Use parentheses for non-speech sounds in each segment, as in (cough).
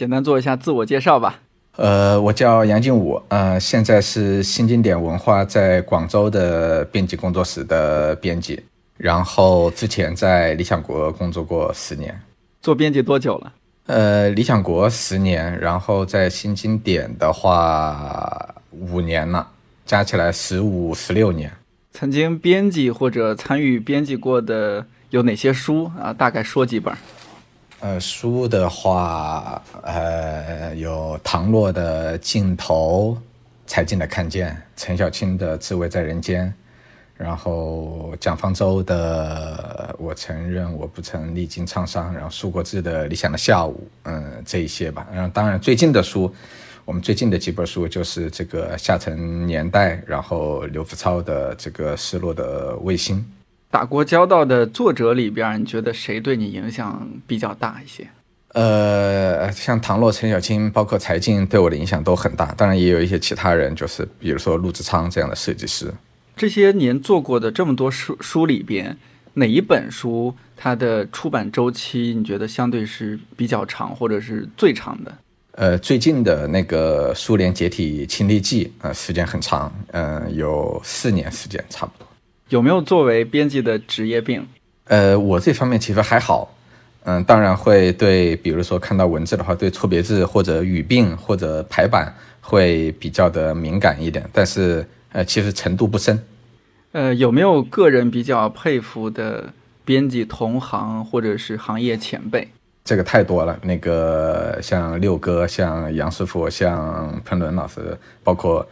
简单做一下自我介绍吧。呃，我叫杨静武，呃，现在是新经典文化在广州的编辑工作室的编辑，然后之前在理想国工作过十年。做编辑多久了？呃，理想国十年，然后在新经典的话五年了，加起来十五、十六年。曾经编辑或者参与编辑过的有哪些书啊？大概说几本。呃，书的话，呃，有唐洛的《镜头》，柴静的《看见》，陈小青的《自卫在人间》，然后蒋方舟的《我承认我不曾历经沧桑》，然后苏国志的《理想的下午》，嗯，这一些吧。然后当然最近的书，我们最近的几本书就是这个《下沉年代》，然后刘福超的这个《失落的卫星》。打过交道的作者里边，你觉得谁对你影响比较大一些？呃，像唐洛、陈小青，包括柴静，对我的影响都很大。当然，也有一些其他人，就是比如说陆志昌这样的设计师。这些年做过的这么多书书里边，哪一本书它的出版周期你觉得相对是比较长，或者是最长的？呃，最近的那个《苏联解体亲历记》呃，时间很长，嗯，有四年时间差不多。有没有作为编辑的职业病？呃，我这方面其实还好，嗯，当然会对，比如说看到文字的话，对错别字或者语病或者排版会比较的敏感一点，但是呃，其实程度不深。呃，有没有个人比较佩服的编辑同行或者是行业前辈？这个太多了，那个像六哥、像杨师傅、像彭伦老师，包括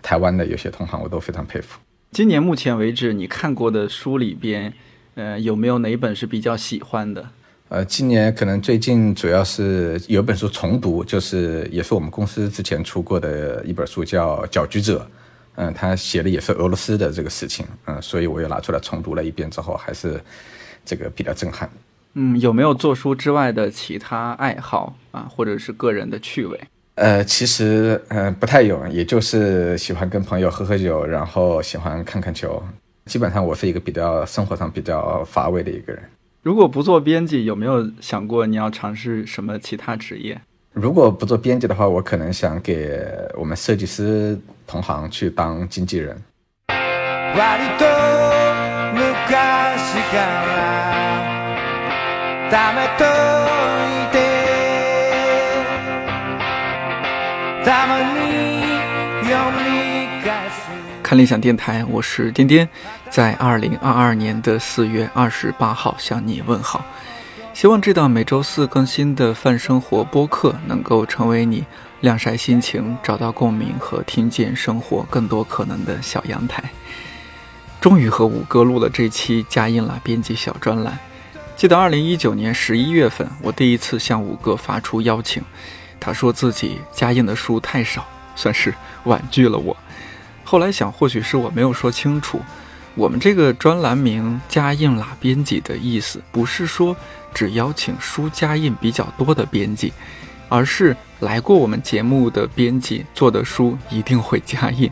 台湾的有些同行，我都非常佩服。今年目前为止，你看过的书里边，呃，有没有哪本是比较喜欢的？呃，今年可能最近主要是有本书重读，就是也是我们公司之前出过的一本书，叫《搅局者》。嗯，他写的也是俄罗斯的这个事情，嗯，所以我又拿出来重读了一遍之后，还是这个比较震撼。嗯，有没有做书之外的其他爱好啊，或者是个人的趣味？呃，其实呃不太有，也就是喜欢跟朋友喝喝酒，然后喜欢看看球。基本上我是一个比较生活上比较乏味的一个人。如果不做编辑，有没有想过你要尝试什么其他职业？如果不做编辑的话，我可能想给我们设计师同行去当经纪人。看理想电台，我是颠颠，在二零二二年的四月二十八号向你问好。希望这档每周四更新的泛生活播客能够成为你晾晒心情、找到共鸣和听见生活更多可能的小阳台。终于和五哥录了这期加印了编辑小专栏。记得二零一九年十一月份，我第一次向五哥发出邀请。他说自己加印的书太少，算是婉拒了我。后来想，或许是我没有说清楚，我们这个专栏名“加印啦编辑”的意思，不是说只邀请书加印比较多的编辑，而是来过我们节目的编辑做的书一定会加印。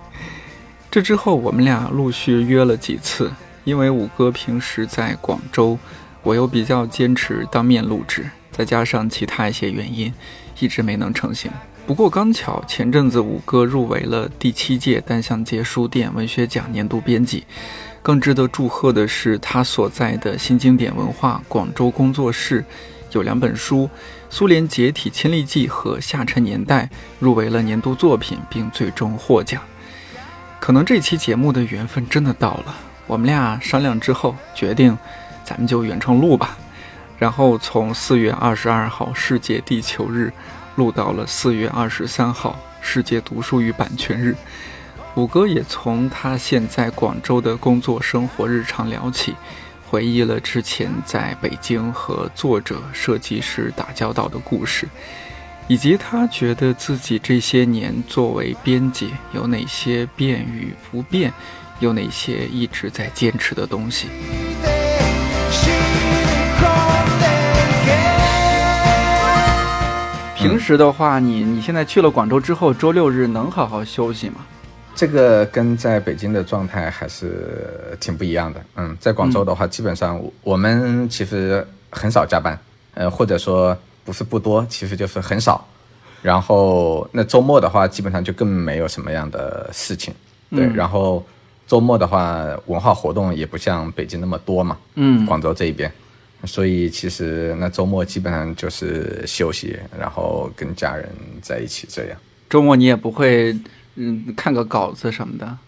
这之后，我们俩陆续约了几次，因为五哥平时在广州，我又比较坚持当面录制，再加上其他一些原因。一直没能成型。不过刚巧前阵子五哥入围了第七届单向街书店文学奖年度编辑。更值得祝贺的是，他所在的新经典文化广州工作室有两本书《苏联解体亲历记》和《下沉年代》入围了年度作品，并最终获奖。可能这期节目的缘分真的到了，我们俩商量之后决定，咱们就远程录吧。然后从四月二十二号世界地球日录到了四月二十三号世界读书与版权日，五哥也从他现在广州的工作生活日常聊起，回忆了之前在北京和作者设计师打交道的故事，以及他觉得自己这些年作为编辑有哪些变与不变，有哪些一直在坚持的东西。平时的话，你你现在去了广州之后，周六日能好好休息吗？这个跟在北京的状态还是挺不一样的。嗯，在广州的话，基本上我们其实很少加班，呃，或者说不是不多，其实就是很少。然后那周末的话，基本上就更没有什么样的事情。对，然后周末的话，文化活动也不像北京那么多嘛。嗯，广州这一边，所以其实那周末基本上就是休息，然后跟家人在一起这样。周末你也不会嗯看个稿子什么的。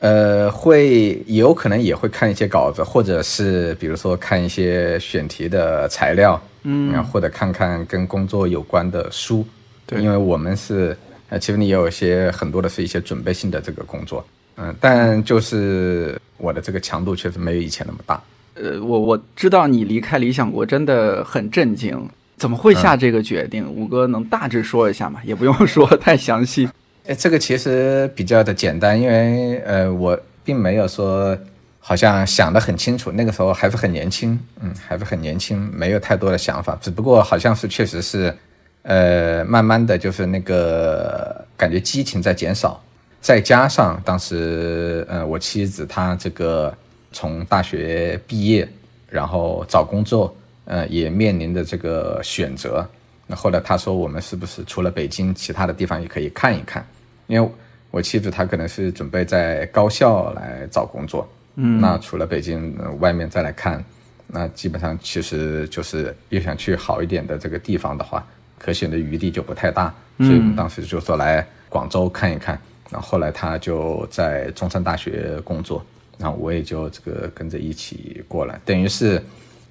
呃，会有可能也会看一些稿子，或者是比如说看一些选题的材料，嗯，或者看看跟工作有关的书，对，因为我们是，呃，其实你也有一些很多的是一些准备性的这个工作，嗯，但就是我的这个强度确实没有以前那么大。呃，我我知道你离开理想国真的很震惊，怎么会下这个决定？五哥能大致说一下吗？也不用 (laughs) 说太详细。哎，这个其实比较的简单，因为呃，我并没有说好像想得很清楚，那个时候还是很年轻，嗯，还是很年轻，没有太多的想法，只不过好像是确实是，呃，慢慢的就是那个感觉激情在减少，再加上当时呃，我妻子她这个从大学毕业，然后找工作，呃，也面临着这个选择，那后来他说我们是不是除了北京，其他的地方也可以看一看。因为我妻子她可能是准备在高校来找工作，嗯，那除了北京外面再来看，那基本上其实就是又想去好一点的这个地方的话，可选的余地就不太大，所以我们当时就说来广州看一看。然后后来他就在中山大学工作，然后我也就这个跟着一起过来，等于是，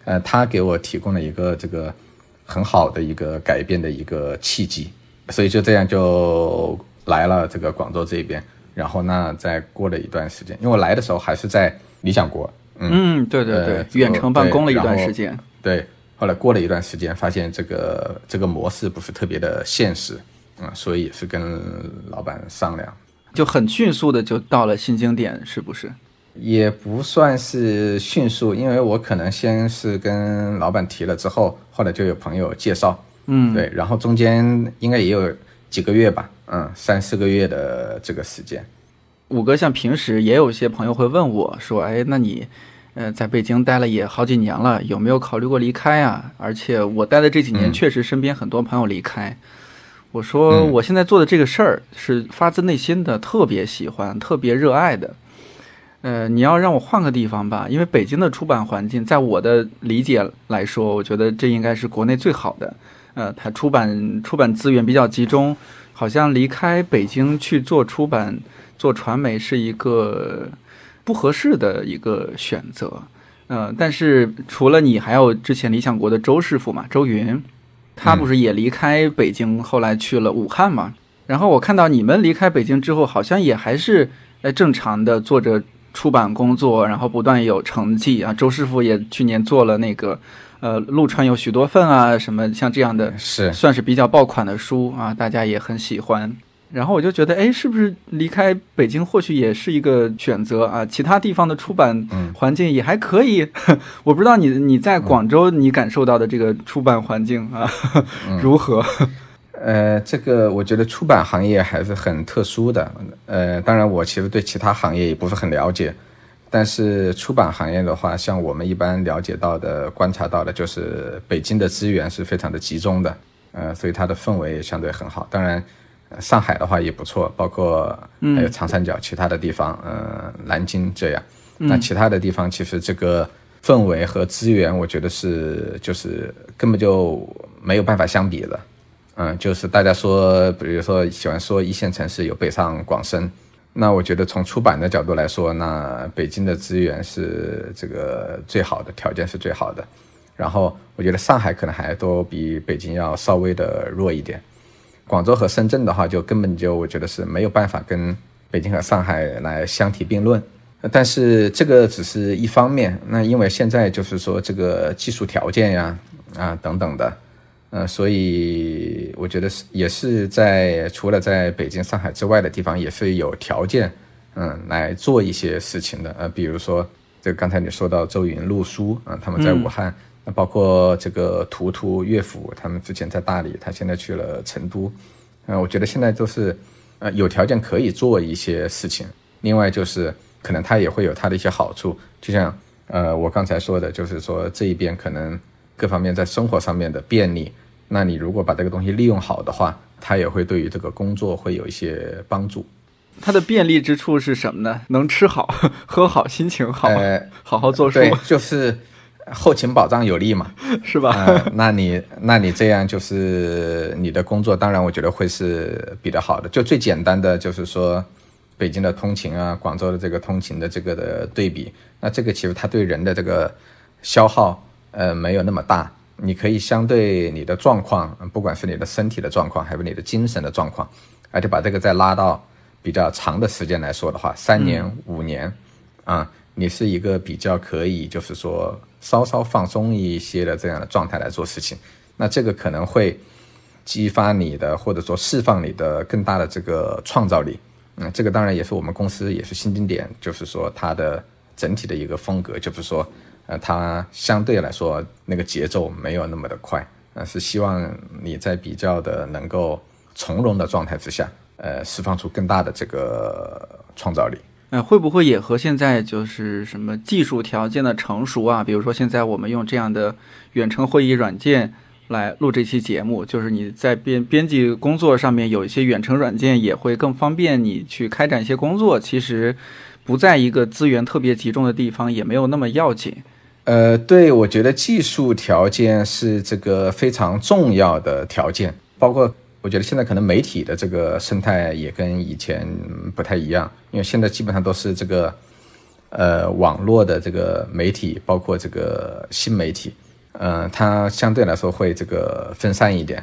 呃，他给我提供了一个这个很好的一个改变的一个契机，所以就这样就。来了这个广州这边，然后呢再过了一段时间，因为我来的时候还是在理想国，嗯，对对对，远程办公了一段时间，对，后来过了一段时间，发现这个这个模式不是特别的现实，嗯，所以也是跟老板商量，就很迅速的就到了新经典，是不是？也不算是迅速，因为我可能先是跟老板提了之后，后来就有朋友介绍，嗯，对，然后中间应该也有几个月吧。嗯，三四个月的这个时间，五哥像平时也有些朋友会问我说：“哎，那你，呃，在北京待了也好几年了，有没有考虑过离开啊？”而且我待的这几年确实身边很多朋友离开。我说我现在做的这个事儿是发自内心的，特别喜欢，特别热爱的。呃，你要让我换个地方吧，因为北京的出版环境，在我的理解来说，我觉得这应该是国内最好的。呃，它出版出版资源比较集中。好像离开北京去做出版、做传媒是一个不合适的一个选择。呃，但是除了你，还有之前理想国的周师傅嘛，周云，他不是也离开北京，后来去了武汉嘛？然后我看到你们离开北京之后，好像也还是呃正常的做着出版工作，然后不断有成绩啊。周师傅也去年做了那个。呃，陆川有许多份啊，什么像这样的，是算是比较爆款的书啊，大家也很喜欢。然后我就觉得，哎，是不是离开北京或许也是一个选择啊？其他地方的出版环境也还可以。(laughs) 我不知道你你在广州你感受到的这个出版环境啊 (laughs) 如何？呃，这个我觉得出版行业还是很特殊的。呃，当然我其实对其他行业也不是很了解。但是出版行业的话，像我们一般了解到的、观察到的，就是北京的资源是非常的集中的，呃，所以它的氛围也相对很好。当然，上海的话也不错，包括还有长三角其他的地方，呃，南京这样。那其他的地方其实这个氛围和资源，我觉得是就是根本就没有办法相比的。嗯，就是大家说，比如说喜欢说一线城市有北上广深。那我觉得从出版的角度来说，那北京的资源是这个最好的，条件是最好的。然后我觉得上海可能还都比北京要稍微的弱一点。广州和深圳的话，就根本就我觉得是没有办法跟北京和上海来相提并论。但是这个只是一方面，那因为现在就是说这个技术条件呀，啊等等的。呃，所以我觉得是也是在除了在北京、上海之外的地方，也是有条件，嗯，来做一些事情的。呃，比如说这个刚才你说到周云、陆书啊，他们在武汉，那包括这个图图、乐府，他们之前在大理，他现在去了成都。嗯，我觉得现在都是呃有条件可以做一些事情。另外就是可能他也会有他的一些好处，就像呃我刚才说的，就是说这一边可能。各方面在生活上面的便利，那你如果把这个东西利用好的话，它也会对于这个工作会有一些帮助。它的便利之处是什么呢？能吃好、(laughs) 喝好、心情好，呃，好好做事，对，就是后勤保障有力嘛，(laughs) 是吧？呃那你那你这样就是你的工作，当然我觉得会是比较好的。就最简单的就是说，北京的通勤啊，广州的这个通勤的这个的对比，那这个其实它对人的这个消耗呃没有那么大。你可以相对你的状况，不管是你的身体的状况，还是你的精神的状况，而且把这个再拉到比较长的时间来说的话，三年、五年，啊，你是一个比较可以就是说稍稍放松一些的这样的状态来做事情，那这个可能会激发你的或者说释放你的更大的这个创造力。嗯，这个当然也是我们公司也是新经典，就是说它的整体的一个风格，就是说，呃，它相对来说那个节奏没有那么的快，呃，是希望你在比较的能够从容的状态之下，呃，释放出更大的这个创造力。呃，会不会也和现在就是什么技术条件的成熟啊？比如说现在我们用这样的远程会议软件来录这期节目，就是你在编编辑工作上面有一些远程软件也会更方便你去开展一些工作。其实不在一个资源特别集中的地方，也没有那么要紧。呃，对，我觉得技术条件是这个非常重要的条件，包括我觉得现在可能媒体的这个生态也跟以前不太一样，因为现在基本上都是这个呃网络的这个媒体，包括这个新媒体，呃，它相对来说会这个分散一点。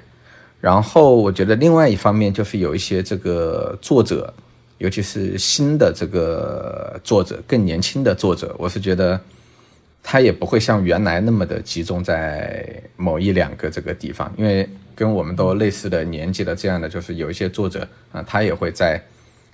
然后我觉得另外一方面就是有一些这个作者，尤其是新的这个作者，更年轻的作者，我是觉得。他也不会像原来那么的集中在某一两个这个地方，因为跟我们都类似的年纪的这样的，就是有一些作者啊，他也会在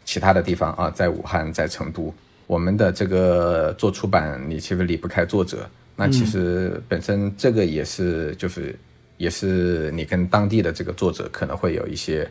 其他的地方啊，在武汉，在成都。我们的这个做出版，你其实离不开作者，那其实本身这个也是就是也是你跟当地的这个作者可能会有一些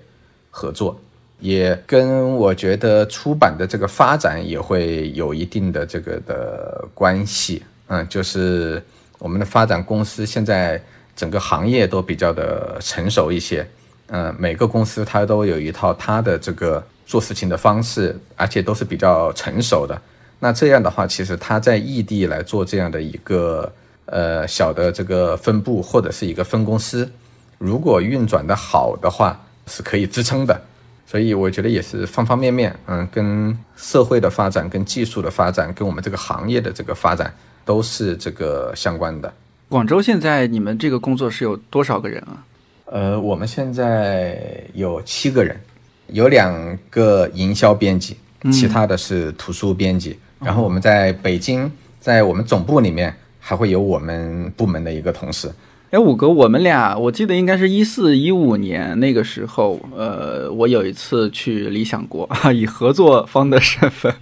合作，也跟我觉得出版的这个发展也会有一定的这个的关系。嗯，就是我们的发展公司现在整个行业都比较的成熟一些，嗯，每个公司它都有一套它的这个做事情的方式，而且都是比较成熟的。那这样的话，其实它在异地来做这样的一个呃小的这个分部或者是一个分公司，如果运转的好的话，是可以支撑的。所以我觉得也是方方面面，嗯，跟社会的发展、跟技术的发展、跟我们这个行业的这个发展。都是这个相关的。广州现在你们这个工作室有多少个人啊？呃，我们现在有七个人，有两个营销编辑，其他的是图书编辑。然后我们在北京，在我们总部里面还会有我们部门的一个同事。哎，五哥，我们俩我记得应该是一四一五年那个时候，呃，我有一次去理想国，(laughs) 以合作方的身份，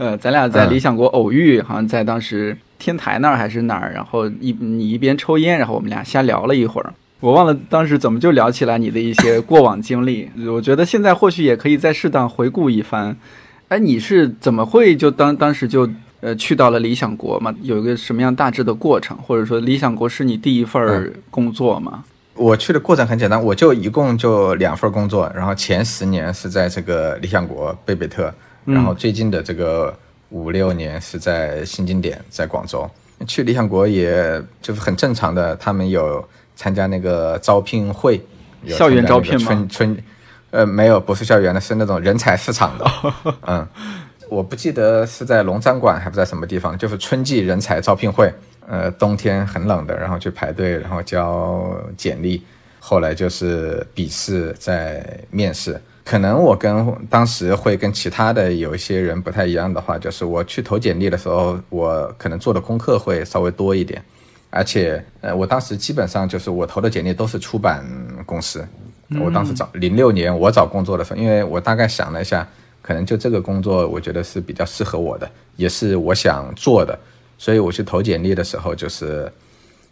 呃，咱俩在理想国偶遇，好像在当时。天台那儿还是哪儿？然后一你一边抽烟，然后我们俩瞎聊了一会儿。我忘了当时怎么就聊起来你的一些 (laughs) 过往经历。我觉得现在或许也可以再适当回顾一番。哎，你是怎么会就当当时就呃去到了理想国嘛？有一个什么样大致的过程？或者说理想国是你第一份工作吗？我去的过程很简单，我就一共就两份工作。然后前十年是在这个理想国贝贝特，然后最近的这个。五六年是在新经典，在广州去理想国，也就是很正常的。他们有参加那个招聘会，校园招聘吗？春春，呃，没有，不是校园的，是那种人才市场的。(laughs) 嗯，我不记得是在龙展馆还不在什么地方，就是春季人才招聘会。呃，冬天很冷的，然后去排队，然后交简历，后来就是笔试，在面试。可能我跟当时会跟其他的有一些人不太一样的话，就是我去投简历的时候，我可能做的功课会稍微多一点，而且呃，我当时基本上就是我投的简历都是出版公司。我当时找零六年我找工作的时候，因为我大概想了一下，可能就这个工作我觉得是比较适合我的，也是我想做的，所以我去投简历的时候，就是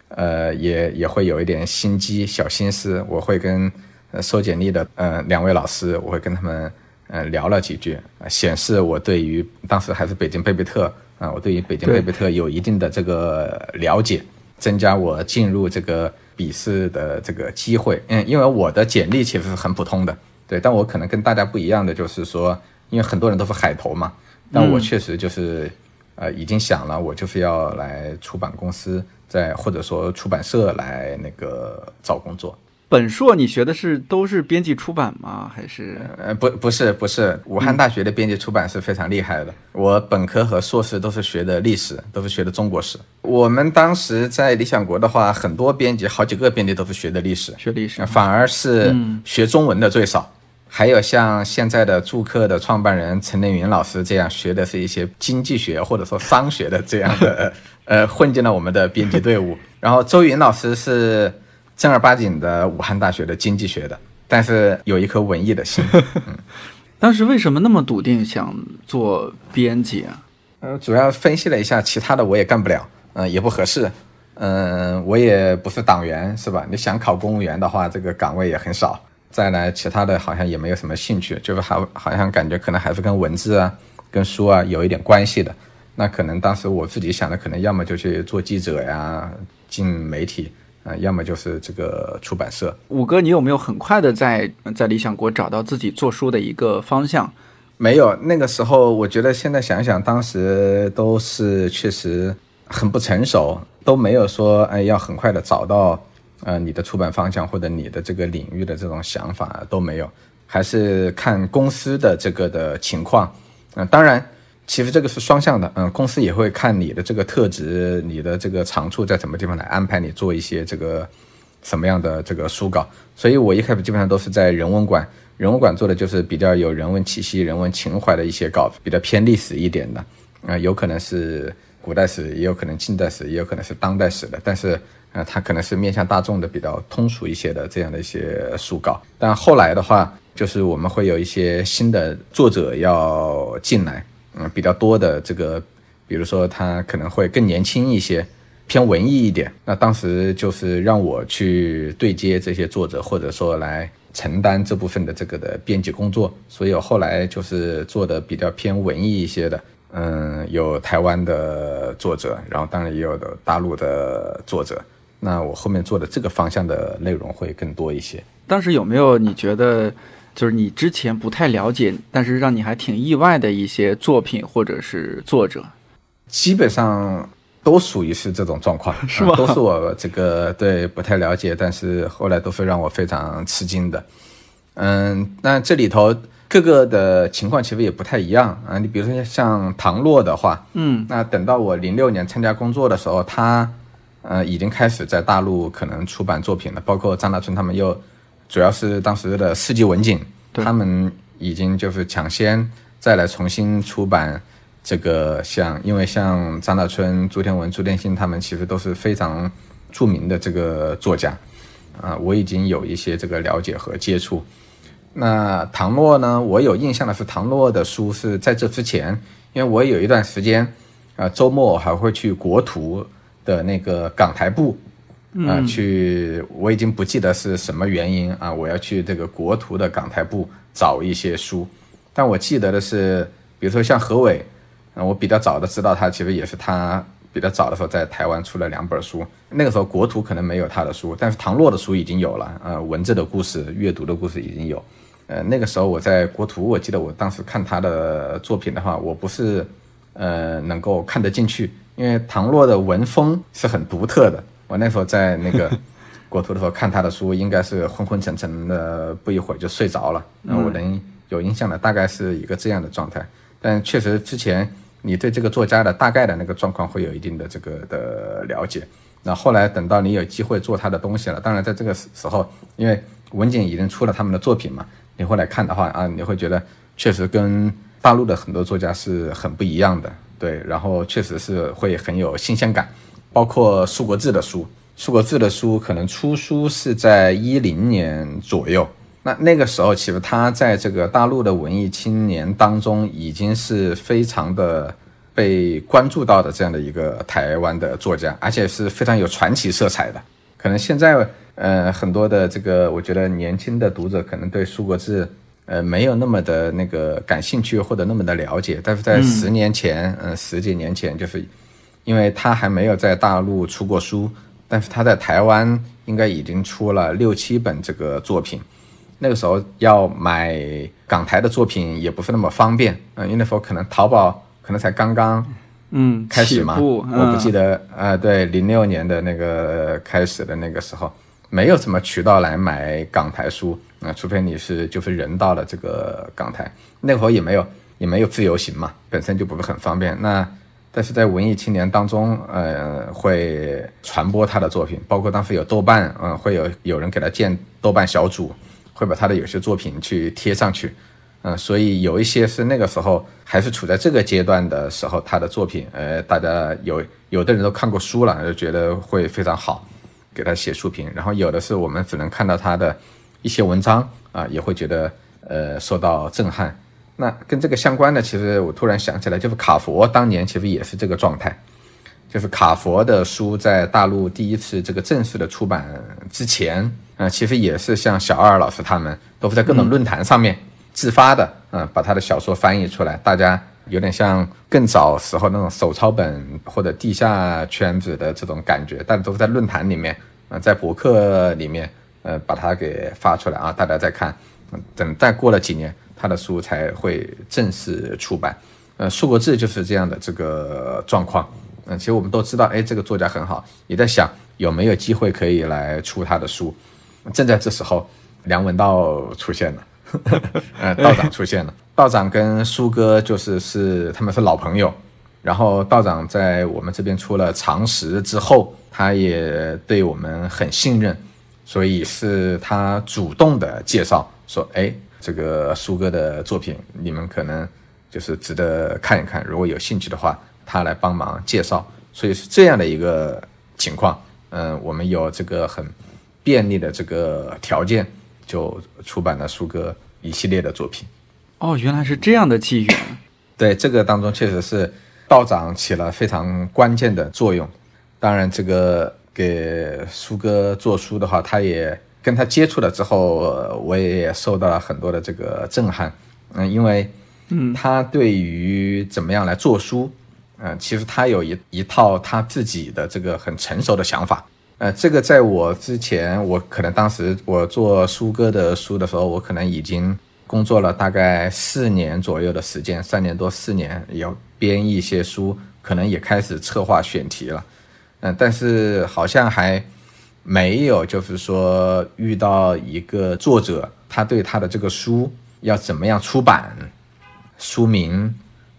呃，也也会有一点心机小心思，我会跟。呃，收简历的呃两位老师，我会跟他们呃聊了几句，显示我对于当时还是北京贝贝特啊，我对于北京贝贝特有一定的这个了解。增加我进入这个笔试的这个机会。嗯，因为我的简历其实是很普通的，对，但我可能跟大家不一样的就是说，因为很多人都是海投嘛，但我确实就是呃已经想了，我就是要来出版公司，在或者说出版社来那个找工作。本硕你学的是都是编辑出版吗？还是呃不不是不是，武汉大学的编辑出版是非常厉害的。我本科和硕士都是学的历史，都是学的中国史。我们当时在理想国的话，很多编辑，好几个编辑都是学的历史，学历史，反而是学中文的最少。还有像现在的住客的创办人陈连云老师这样学的是一些经济学或者说商学的这样的呃混进了我们的编辑队伍。然后周云老师是。正儿八经的武汉大学的经济学的，但是有一颗文艺的心。(laughs) 嗯，当时为什么那么笃定想做编辑啊？呃，主要分析了一下，其他的我也干不了，嗯，也不合适，嗯，我也不是党员，是吧？你想考公务员的话，这个岗位也很少。再来，其他的好像也没有什么兴趣，就是好，好像感觉可能还是跟文字啊、跟书啊有一点关系的。那可能当时我自己想的，可能要么就去做记者呀，进媒体。啊，要么就是这个出版社。五哥，你有没有很快的在在理想国找到自己做书的一个方向？没有，那个时候我觉得现在想想，当时都是确实很不成熟，都没有说哎要很快的找到呃你的出版方向或者你的这个领域的这种想法都没有，还是看公司的这个的情况。嗯，当然。其实这个是双向的，嗯，公司也会看你的这个特质，你的这个长处在什么地方来安排你做一些这个什么样的这个书稿。所以我一开始基本上都是在人文馆，人文馆做的就是比较有人文气息、人文情怀的一些稿子，比较偏历史一点的，啊，有可能是古代史，也有可能近代史，也有可能是当代史的，但是啊，它可能是面向大众的比较通俗一些的这样的一些书稿。但后来的话，就是我们会有一些新的作者要进来。嗯，比较多的这个，比如说他可能会更年轻一些，偏文艺一点。那当时就是让我去对接这些作者，或者说来承担这部分的这个的编辑工作。所以我后来就是做的比较偏文艺一些的。嗯，有台湾的作者，然后当然也有的大陆的作者。那我后面做的这个方向的内容会更多一些。当时有没有你觉得？就是你之前不太了解，但是让你还挺意外的一些作品或者是作者，基本上都属于是这种状况，(laughs) 是吗？都是我这个对不太了解，但是后来都是让我非常吃惊的。嗯，那这里头各个的情况其实也不太一样啊。你比如说像唐洛的话，嗯，那等到我零六年参加工作的时候，他呃已经开始在大陆可能出版作品了，包括张大春他们又。主要是当时的世纪文景，他们已经就是抢先再来重新出版这个像，因为像张大春、朱天文、朱天心他们其实都是非常著名的这个作家，啊，我已经有一些这个了解和接触。那唐诺呢？我有印象的是唐诺的书是在这之前，因为我有一段时间啊，周末还会去国图的那个港台部。啊，去我已经不记得是什么原因啊，我要去这个国图的港台部找一些书，但我记得的是，比如说像何伟，啊，我比较早的知道他，其实也是他比较早的时候在台湾出了两本书，那个时候国图可能没有他的书，但是唐洛的书已经有了，呃，文字的故事、阅读的故事已经有，呃，那个时候我在国图，我记得我当时看他的作品的话，我不是呃能够看得进去，因为唐洛的文风是很独特的。我那时候在那个 (laughs) 国图的时候看他的书，应该是昏昏沉沉的，不一会儿就睡着了。那我能有印象的大概是一个这样的状态。但确实之前你对这个作家的大概的那个状况会有一定的这个的了解。那后来等到你有机会做他的东西了，当然在这个时候，因为文景已经出了他们的作品嘛，你会来看的话啊，你会觉得确实跟大陆的很多作家是很不一样的。对，然后确实是会很有新鲜感。包括苏国志的书，苏国志的书可能出书是在一零年左右。那那个时候，其实他在这个大陆的文艺青年当中，已经是非常的被关注到的这样的一个台湾的作家，而且是非常有传奇色彩的。可能现在，呃，很多的这个，我觉得年轻的读者可能对苏国志，呃，没有那么的那个感兴趣或者那么的了解。但是在十年前，嗯，十几年前就是。因为他还没有在大陆出过书，但是他在台湾应该已经出了六七本这个作品。那个时候要买港台的作品也不是那么方便，嗯，因为那时候可能淘宝可能才刚刚嗯开始嘛，我不嗯记得，呃，对，零六年的那个开始的那个时候，没有什么渠道来买港台书，啊、除非你是就是人到了这个港台，那会儿也没有也没有自由行嘛，本身就不是很方便。那但是在文艺青年当中，呃，会传播他的作品，包括当时有豆瓣，嗯、会有有人给他建豆瓣小组，会把他的有些作品去贴上去，嗯，所以有一些是那个时候还是处在这个阶段的时候，他的作品，呃，大家有有的人都看过书了，就觉得会非常好，给他写书评，然后有的是我们只能看到他的一些文章啊、也会觉得呃受到震撼。那跟这个相关的，其实我突然想起来，就是卡佛当年其实也是这个状态，就是卡佛的书在大陆第一次这个正式的出版之前，呃，其实也是像小二老师他们都是在各种论坛上面自发的，嗯、把他的小说翻译出来，大家有点像更早时候那种手抄本或者地下圈子的这种感觉，但都是在论坛里面，呃，在博客里面，呃，把它给发出来啊，大家再看，嗯等再过了几年，他的书才会正式出版。呃，树国志就是这样的这个状况。嗯，其实我们都知道，哎，这个作家很好，也在想有没有机会可以来出他的书。正在这时候，梁文道出现了，(laughs) 呃，道长出现了。道长跟苏哥就是是他们是老朋友，然后道长在我们这边出了《常识》之后，他也对我们很信任，所以是他主动的介绍说，哎，这个苏哥的作品你们可能就是值得看一看，如果有兴趣的话，他来帮忙介绍，所以是这样的一个情况。嗯，我们有这个很便利的这个条件，就出版了苏哥一系列的作品。哦，原来是这样的机缘。对这个当中，确实是道长起了非常关键的作用。当然，这个给苏哥做书的话，他也跟他接触了之后，呃我也受到了很多的这个震撼。嗯，因为嗯，他对于怎么样来做书，嗯、其实他有一一套他自己的这个很成熟的想法。呃，这个在我之前，我可能当时我做苏哥的书的时候，我可能已经工作了大概四年左右的时间，三年多四年，有编一些书，可能也开始策划选题了。嗯，但是好像还没有，就是说遇到一个作者，他对他的这个书要怎么样出版，书名，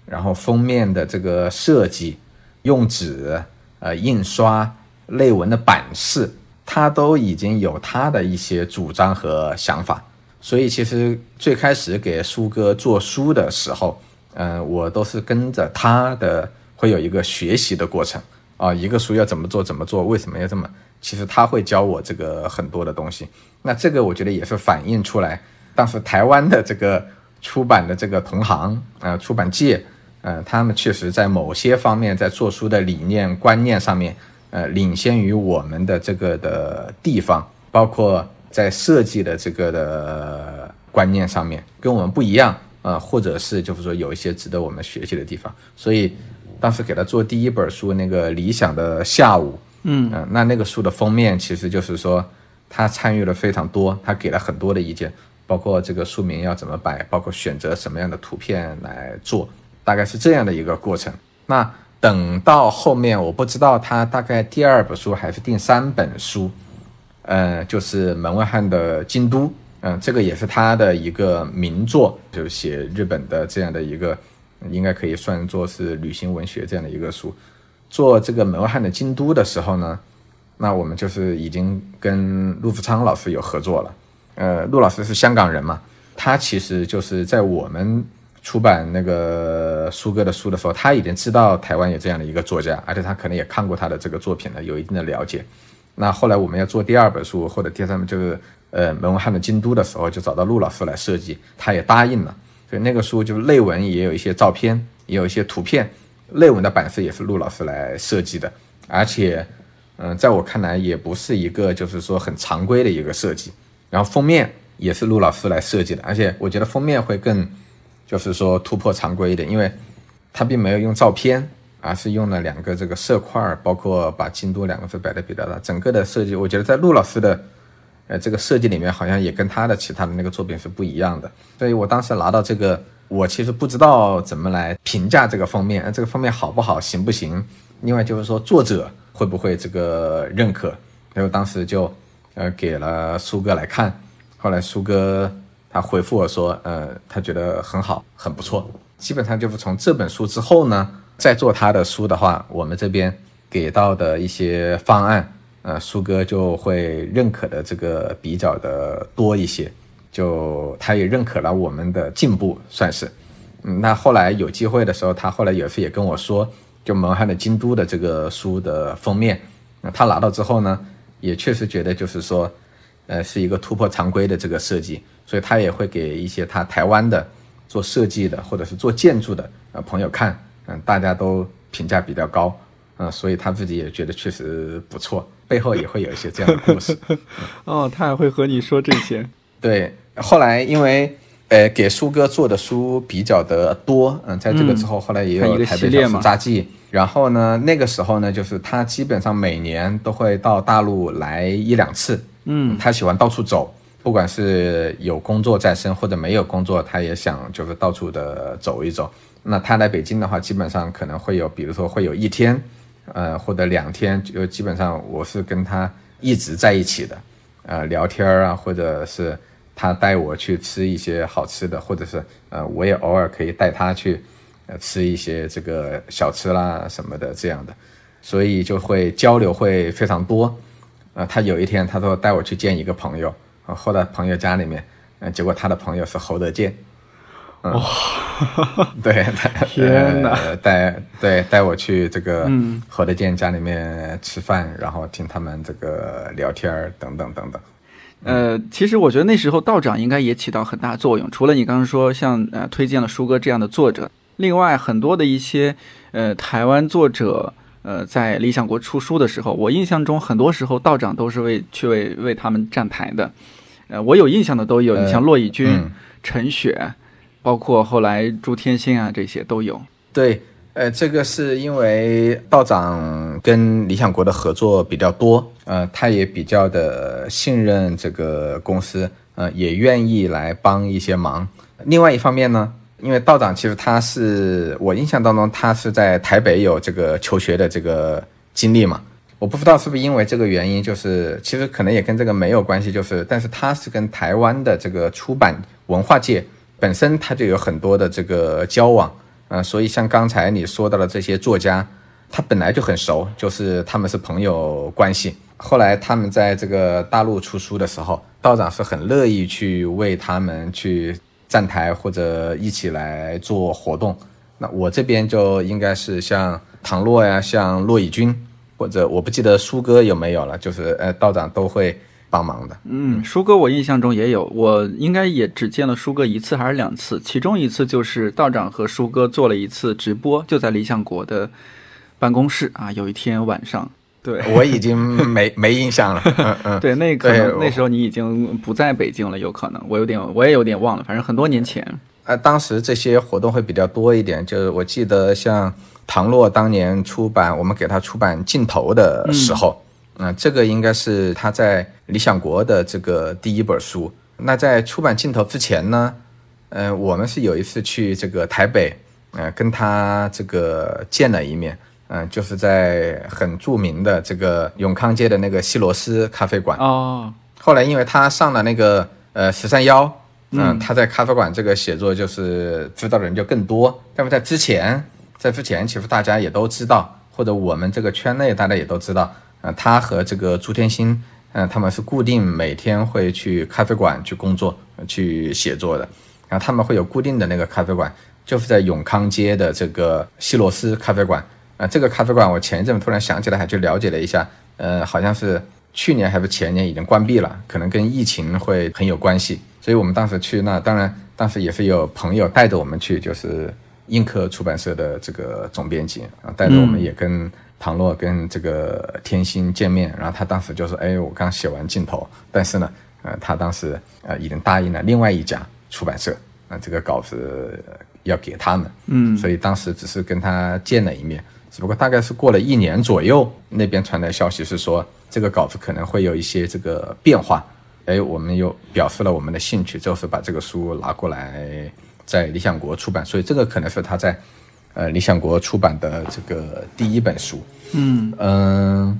然后封面的这个设计、用纸、呃印刷、类文的版式，他都已经有他的一些主张和想法。所以其实最开始给苏哥做书的时候，嗯、我都是跟着他的，会有一个学习的过程啊，一个书要怎么做怎么做，为什么要这么，其实他会教我这个很多的东西。那这个我觉得也是反映出来，当时台湾的这个出版的这个同行，呃，出版界，呃，他们确实在某些方面在做书的理念观念上面，呃，领先于我们的这个的地方，包括在设计的这个的观念上面跟我们不一样，呃，或者是就是说有一些值得我们学习的地方，所以当时给他做第一本书那个理想的下午，嗯呃那那个书的封面其实就是说他参与了非常多，他给了很多的意见，包括这个书名要怎么摆，包括选择什么样的图片来做，大概是这样的一个过程。那等到后面，我不知道他大概第二本书还是第三本书，呃，就是门外汉的京都，嗯、这个也是他的一个名作，就写日本的这样的一个，应该可以算作是旅行文学这样的一个书。做这个门外汉的京都的时候呢，那我们就是已经跟陆福昌老师有合作了。呃，陆老师是香港人嘛，他其实就是在我们出版那个苏哥的书的时候，他已经知道台湾有这样的一个作家，而且他可能也看过他的这个作品了，有一定的了解。那后来我们要做第二本书或者第三本，就是呃门外汉的京都的时候，就找到陆老师来设计，他也答应了。所以那个书就是内文也有一些照片，也有一些图片，内文的版式也是陆老师来设计的，而且，嗯、在我看来也不是一个就是说很常规的一个设计。然后封面也是陆老师来设计的，而且我觉得封面会更就是说突破常规一点，因为他并没有用照片，而是用了两个这个色块，包括把“京都”两个字摆的比较大。整个的设计，我觉得在陆老师的呃这个设计里面，好像也跟他的其他的那个作品是不一样的。所以我当时拿到这个，我其实不知道怎么来评价这个封面，这个封面好不好，行不行？另外就是说作者会不会这个认可？然后当时就呃给了苏哥来看，后来苏哥他回复我说，呃，他觉得很好，很不错。基本上就是从这本书之后呢，再做他的书的话，我们这边给到的一些方案，呃，苏哥就会认可的这个比较的多一些，就他也认可了我们的进步，算是。嗯，那后来有机会的时候，他后来有一次也跟我说，就蒙汉的京都的这个书的封面，他拿到之后呢，也确实觉得就是说，呃，是一个突破常规的这个设计，所以他也会给一些他台湾的。做设计的或者是做建筑的呃朋友看，嗯，大家都评价比较高，嗯，所以他自己也觉得确实不错，背后也会有一些这样的故事。(laughs) 哦，他还会和你说这些。对，后来因为呃给苏哥做的书比较的多，嗯，在这个之后，后来也有台北小说杂记，然后呢，那个时候呢，就是他基本上每年都会到大陆来一两次，嗯，他喜欢到处走。不管是有工作在身或者没有工作，他也想就是到处的走一走。那他来北京的话，基本上可能会有，比如说会有一天，呃，或者两天，就基本上我是跟他一直在一起的，呃，聊天啊，或者是他带我去吃一些好吃的，或者是呃，我也偶尔可以带他去，呃，吃一些这个小吃啦什么的这样的，所以就会交流会非常多。呃，他有一天他说带我去见一个朋友。后来朋友家里面，嗯，结果他的朋友是侯德健，哇，(laughs) 对，天哪，带对带我去这个侯德健家里面吃饭，然后听他们这个聊天等等等等。呃，其实我觉得那时候道长应该也起到很大作用，除了你刚刚说像呃推荐了舒哥这样的作者，另外很多的一些呃台湾作者。呃，在理想国出书的时候，我印象中很多时候道长都是为去为为他们站台的。呃，我有印象的都有，你像骆以军、陈雪，包括后来朱天心啊，这些都有。对，呃，这个是因为道长跟理想国的合作比较多，呃，他也比较的信任这个公司，呃，也愿意来帮一些忙。另外一方面呢。因为道长其实他是我印象当中，他是在台北有这个求学的这个经历嘛。我不知道是不是因为这个原因，就是其实可能也跟这个没有关系，就是但是他是跟台湾的这个出版文化界本身他就有很多的这个交往，嗯，所以像刚才你说到的这些作家，他本来就很熟，就是他们是朋友关系。后来他们在这个大陆出书的时候，道长是很乐意去为他们去。站台或者一起来做活动，那我这边就应该是像唐洛呀，像骆以军，或者我不记得舒哥有没有了，就是呃道长都会帮忙的。嗯，舒哥我印象中也有，我应该也只见了舒哥一次还是两次，其中一次就是道长和舒哥做了一次直播，就在理想国的办公室啊，有一天晚上。对，我已经没 (laughs) 没印象了。嗯嗯，(laughs) 对，那可能那时候你已经不在北京了，有可能，我有点，我也有点忘了，反正很多年前。呃，当时这些活动会比较多一点，就是我记得像唐洛当年出版，我们给他出版《镜头》的时候，嗯，这个应该是他在理想国的这个第一本书。那在出版《镜头》之前呢，呃，我们是有一次去这个台北，呃，跟他这个见了一面。嗯，就是在很著名的这个永康街的那个西罗斯咖啡馆哦。后来因为他上了那个呃十三幺，嗯，他在咖啡馆这个写作就是知道的人就更多。那么在之前，在之前其实大家也都知道，或者我们这个圈内大家也都知道，嗯，他和这个朱天心，嗯，他们是固定每天会去咖啡馆去工作、去写作的。然后他们会有固定的那个咖啡馆，就是在永康街的这个西罗斯咖啡馆。啊，这个咖啡馆我前一阵突然想起来，还去了解了一下，呃，好像是去年还是前年已经关闭了，可能跟疫情会很有关系。所以我们当时去那，当然当时也是有朋友带着我们去，就是映客出版社的这个总编辑啊，带着我们也跟唐洛跟这个天心见面，然后他当时就说，哎，我刚写完镜头，但是呢，呃，他当时呃已经答应了另外一家出版社，那这个稿子要给他们，嗯，所以当时只是跟他见了一面。只不过大概是过了一年左右，那边传来消息是说这个稿子可能会有一些这个变化，哎，我们又表示了我们的兴趣，就是把这个书拿过来在理想国出版，所以这个可能是他在呃理想国出版的这个第一本书。嗯。嗯，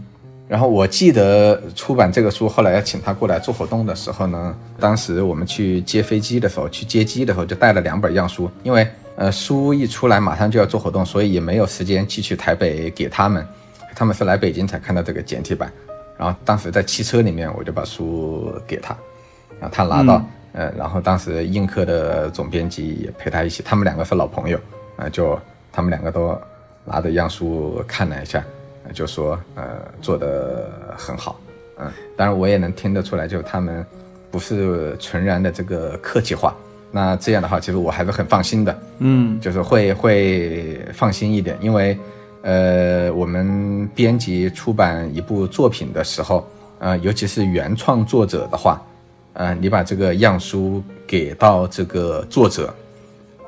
然后我记得出版这个书，后来要请他过来做活动的时候呢，当时我们去接飞机的时候，去接机的时候就带了两本样书，因为呃书一出来马上就要做活动，所以也没有时间寄去台北给他们，他们是来北京才看到这个简体版，然后当时在汽车里面我就把书给他，然后他拿到，呃，然后当时映客的总编辑也陪他一起，他们两个是老朋友，啊、就他们两个都拿着样书看了一下。呃就说呃做的很好，嗯，当然我也能听得出来，就他们不是纯然的这个客气话。那这样的话，其实我还是很放心的，嗯就是会会放心一点，因为呃我们编辑出版一部作品的时候，呃尤其是原创作者的话，呃你把这个样书给到这个作者，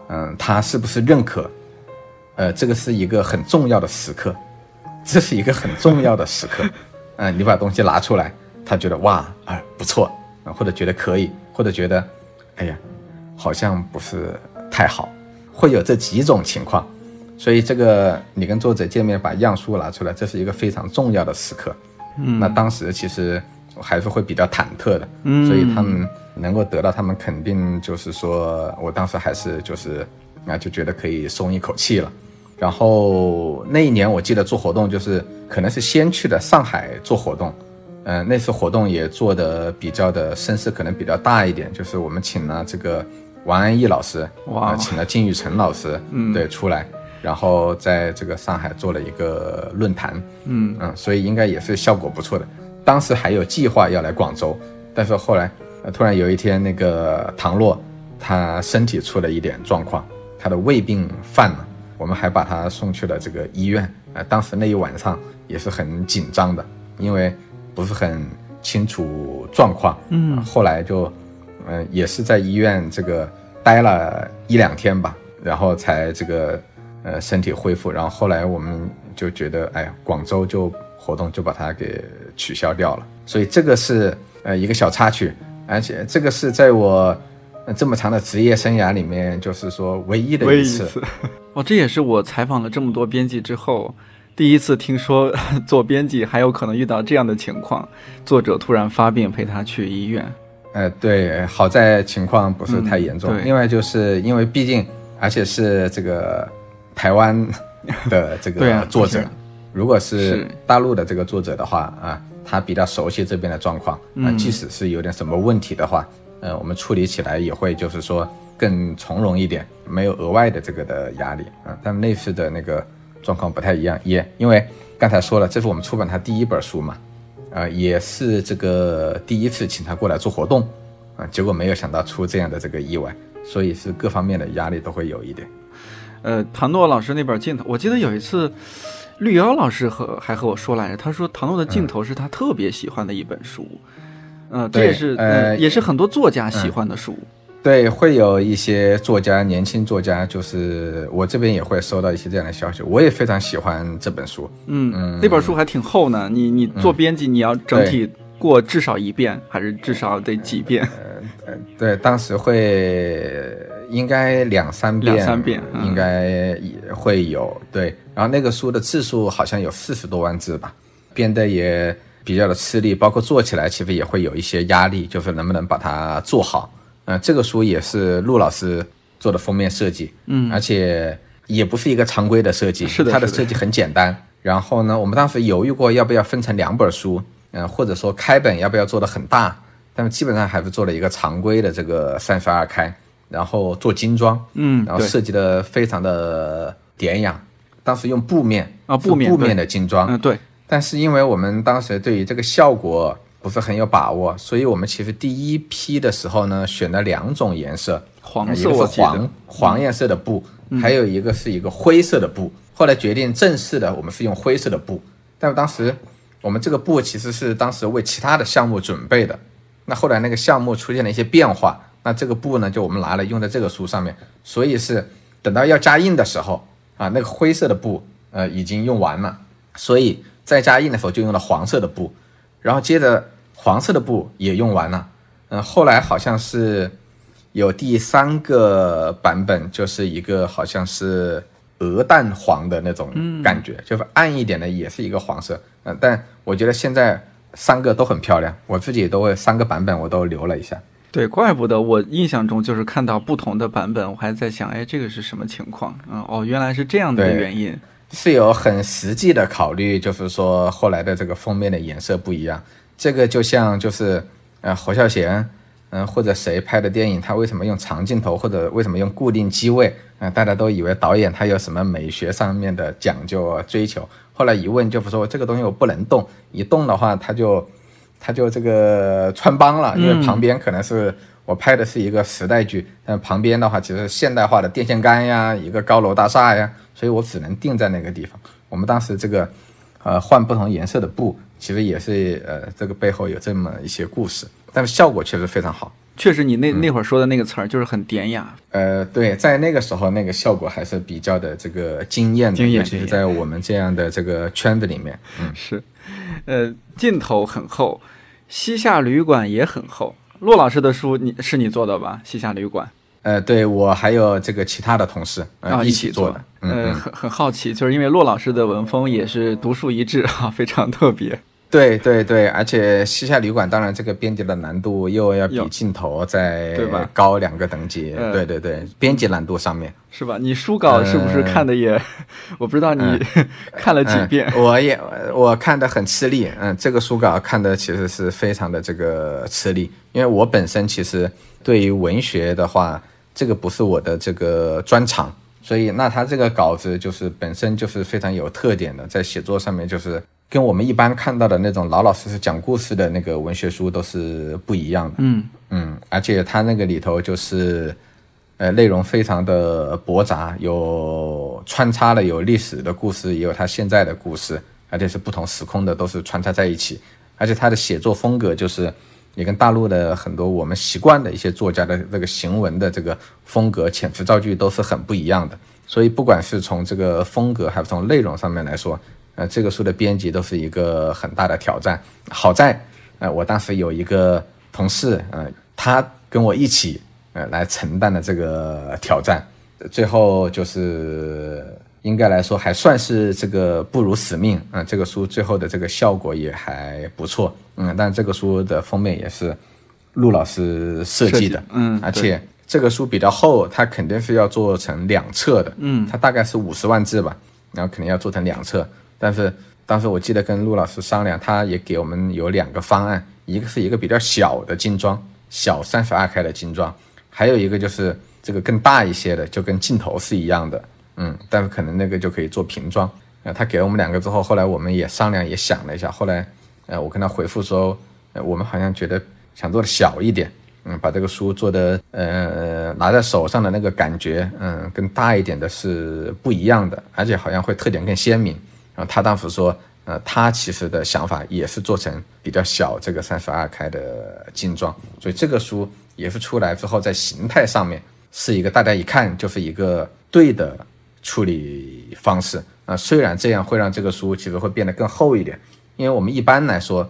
嗯、他是不是认可？呃，这个是一个很重要的时刻。这是一个很重要的时刻，嗯，你把东西拿出来，他觉得哇啊、不错啊，或者觉得可以，或者觉得，哎呀，好像不是太好，会有这几种情况，所以这个你跟作者见面把样书拿出来，这是一个非常重要的时刻，嗯，那当时其实还是会比较忐忑的，嗯，所以他们能够得到他们肯定，就是说我当时还是就是啊就觉得可以松一口气了。然后那一年我记得做活动，就是可能是先去的上海做活动，嗯、那次活动也做的比较的声势可能比较大一点，就是我们请了这个王安忆老师，哇呃请了金宇澄老师，嗯，对，出来，然后在这个上海做了一个论坛，嗯嗯，所以应该也是效果不错的。当时还有计划要来广州，但是后来呃突然有一天那个唐洛他身体出了一点状况，他的胃病犯了。我们还把他送去了这个医院，呃，当时那一晚上也是很紧张的，因为不是很清楚状况，嗯、后来就，嗯、也是在医院这个待了一两天吧，然后才这个呃身体恢复，然后后来我们就觉得，哎呀，广州就活动就把它给取消掉了，所以这个是呃一个小插曲，而且这个是在我。呃这么长的职业生涯里面，就是说唯一的一次，(laughs) 哦，这也是我采访了这么多编辑之后，第一次听说 (laughs) 做编辑还有可能遇到这样的情况，作者突然发病陪他去医院。呃，对，好在情况不是太严重。另外就是因为毕竟，而且是这个台湾的 (laughs) 这个作者，是。如果是是。大陆的这个作者的话啊，他比较熟悉这边的状况啊，嗯。即使是有点什么问题的话，呃，我们处理起来也会就是说更从容一点，没有额外的这个的压力啊。但那次的那个状况不太一样，也因为刚才说了，这是我们出版他第一本书嘛，呃，也是这个第一次请他过来做活动，啊、结果没有想到出这样的这个意外，所以是各方面的压力都会有一点。呃，唐诺老师那本镜头，我记得有一次，绿妖老师和还和我说来着，他说唐诺的镜头是他特别喜欢的一本书，嗯、这也是呃也是很多作家喜欢的书。对，会有一些作家，年轻作家，就是我这边也会收到一些这样的消息，我也非常喜欢这本书。嗯，那本书还挺厚呢，你你做编辑，你要整体过至少一遍，还是至少得几遍？呃，对，当时会应该两三遍，两三遍嗯应该也会有。对，然后那个书的字数好像有四十多万字吧，编的也比较的吃力，包括做起来其实也会有一些压力，就是能不能把它做好。嗯、这个书也是陆老师做的封面设计，嗯，而且也不是一个常规的设计，是的它的设计很简单。然后呢，我们当时犹豫过要不要分成两本书，嗯、或者说开本要不要做的很大，但是基本上还是做了一个常规的这个三十二开，然后做精装，嗯然后设计的非常的典雅。当时用布面啊布面布面的精装，嗯，对，但是因为我们当时对于这个效果不是很有把握，所以我们其实第一批的时候呢，选了两种颜色，黄色黄黄颜色的布，还有一个是一个灰色的布。后来决定正式的，我们是用灰色的布，但是当时我们这个布其实是当时为其他的项目准备的。那后来那个项目出现了一些变化，那这个布呢，就我们拿来用在这个书上面，所以是等到要加印的时候啊，那个灰色的布呃已经用完了，所以在加印的时候就用了黄色的布，然后接着黄色的布也用完了，嗯，后来好像是有第三个版本，就是一个好像是鹅蛋黄的那种感觉，就是暗一点的也是一个黄色，嗯，但我觉得现在三个都很漂亮，我自己都会三个版本我都留了一下。对，怪不得我印象中就是看到不同的版本，我还在想，哎，这个是什么情况？嗯，哦，原来是这样的对原因。是有很实际的考虑，就是说后来的这个封面的颜色不一样。这个就像就是呃侯孝贤，嗯、或者谁拍的电影，他为什么用长镜头或者为什么用固定机位？嗯、大家都以为导演他有什么美学上面的讲究啊追求。后来一问就是说这个东西我不能动，一动的话他就他就这个穿帮了，因为旁边可能是。我拍的是一个时代剧，但旁边的话其实现代化的电线杆呀，一个高楼大厦呀，所以我只能定在那个地方。我们当时这个，呃，换不同颜色的布，其实也是呃，这个背后有这么一些故事，但是效果确实非常好。确实，你那那会儿说的那个词儿就是很典雅。呃，对，在那个时候那个效果还是比较的这个惊艳的，惊艳尤其是在我们这样的这个圈子里面，嗯，是，呃，镜头很厚，西夏旅馆也很厚。骆老师的书，你是你做的吧？西夏旅馆呃，对我还有这个其他的同事呃、啊，一起做的，嗯呃，很很好奇，就是因为骆老师的文风也是独树一帜啊，非常特别。对对对，而且西夏旅馆当然这个编辑的难度又要比镜头再高两个等级，嗯对对对，编辑难度上面是吧？你书稿是不是看的也？我不知道你 (laughs) 看了几遍。嗯，我也我看的很吃力，嗯，这个书稿看的其实是非常的这个吃力，因为我本身其实对于文学的话，这个不是我的这个专长，所以那他这个稿子就是本身就是非常有特点的，在写作上面就是跟我们一般看到的那种老老实实讲故事的那个文学书都是不一样的，嗯嗯，而且它那个里头就是，呃，内容非常的驳杂，有穿插了有历史的故事，也有它现在的故事，而且是不同时空的，都是穿插在一起。而且他的写作风格就是，也跟大陆的很多我们习惯的一些作家的这个行文的这个风格、遣词造句都是很不一样的。所以不管是从这个风格，还是从内容上面来说，呃，这个书的编辑都是一个很大的挑战。好在，呃，我当时有一个同事，呃，他跟我一起，呃，来承担了这个挑战，最后就是应该来说还算是这个不辱使命，嗯、这个书最后的这个效果也还不错，嗯，但这个书的封面也是陆老师设计的，嗯而且这个书比较厚，它肯定是要做成两册的，嗯，它大概是五十万字吧，然后肯定要做成两册，但是当时我记得跟陆老师商量，他也给我们有两个方案，一个是一个比较小的精装，小三十二开的精装，还有一个就是这个更大一些的，就跟镜头是一样的，嗯，但是可能那个就可以做平装。呃，他给了我们两个之后，后来我们也商量，也想了一下，后来，呃，我跟他回复说，呃，我们好像觉得想做的小一点，嗯，把这个书做的，呃，拿在手上的那个感觉，嗯，跟大一点的是不一样的，而且好像会特点更鲜明。他当时说，呃，他其实的想法也是做成比较小这个三十二开的精装，所以这个书也是出来之后，在形态上面是一个大家一看就是一个对的处理方式啊、虽然这样会让这个书其实会变得更厚一点，因为我们一般来说，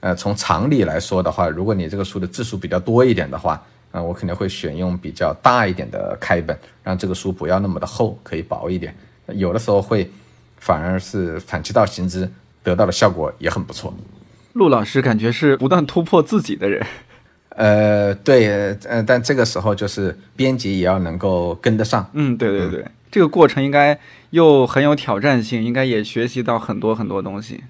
呃，从常理来说的话，如果你这个书的字数比较多一点的话，啊、我肯定会选用比较大一点的开本，让这个书不要那么的厚，可以薄一点。有的时候会反而是反其道行之，得到的效果也很不错。陆老师感觉是不断突破自己的人。呃，对，呃，但这个时候就是编辑也要能够跟得上。嗯，对对对，这个过程应该又很有挑战性，应该也学习到很多很多东西。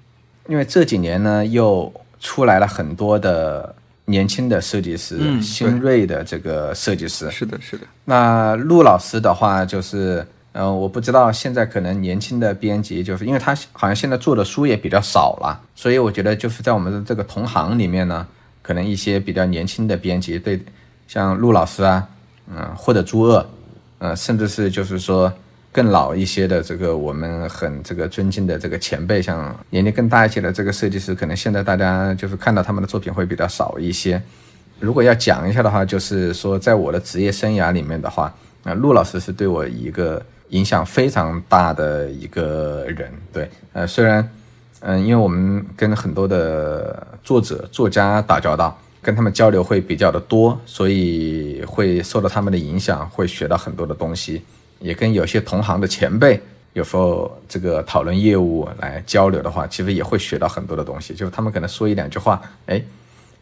因为这几年呢，又出来了很多的年轻的设计师，嗯新锐的这个设计师。是的，是的，那陆老师的话，就是，嗯，我不知道现在可能年轻的编辑，就是因为他好像现在做的书也比较少了，所以我觉得就是在我们的这个同行里面呢，可能一些比较年轻的编辑，对，像陆老师啊，嗯、或者朱鄂，呃，甚至是就是说更老一些的这个我们很这个尊敬的这个前辈，像年龄更大一些的这个设计师，可能现在大家就是看到他们的作品会比较少一些。如果要讲一下的话，就是说，在我的职业生涯里面的话，那、陆老师是对我一个影响非常大的一个人。对，呃，虽然，嗯，因为我们跟很多的作者、作家打交道，跟他们交流会比较的多，所以会受到他们的影响，会学到很多的东西。也跟有些同行的前辈，有时候这个讨论业务来交流的话，其实也会学到很多的东西。就是他们可能说一两句话，哎，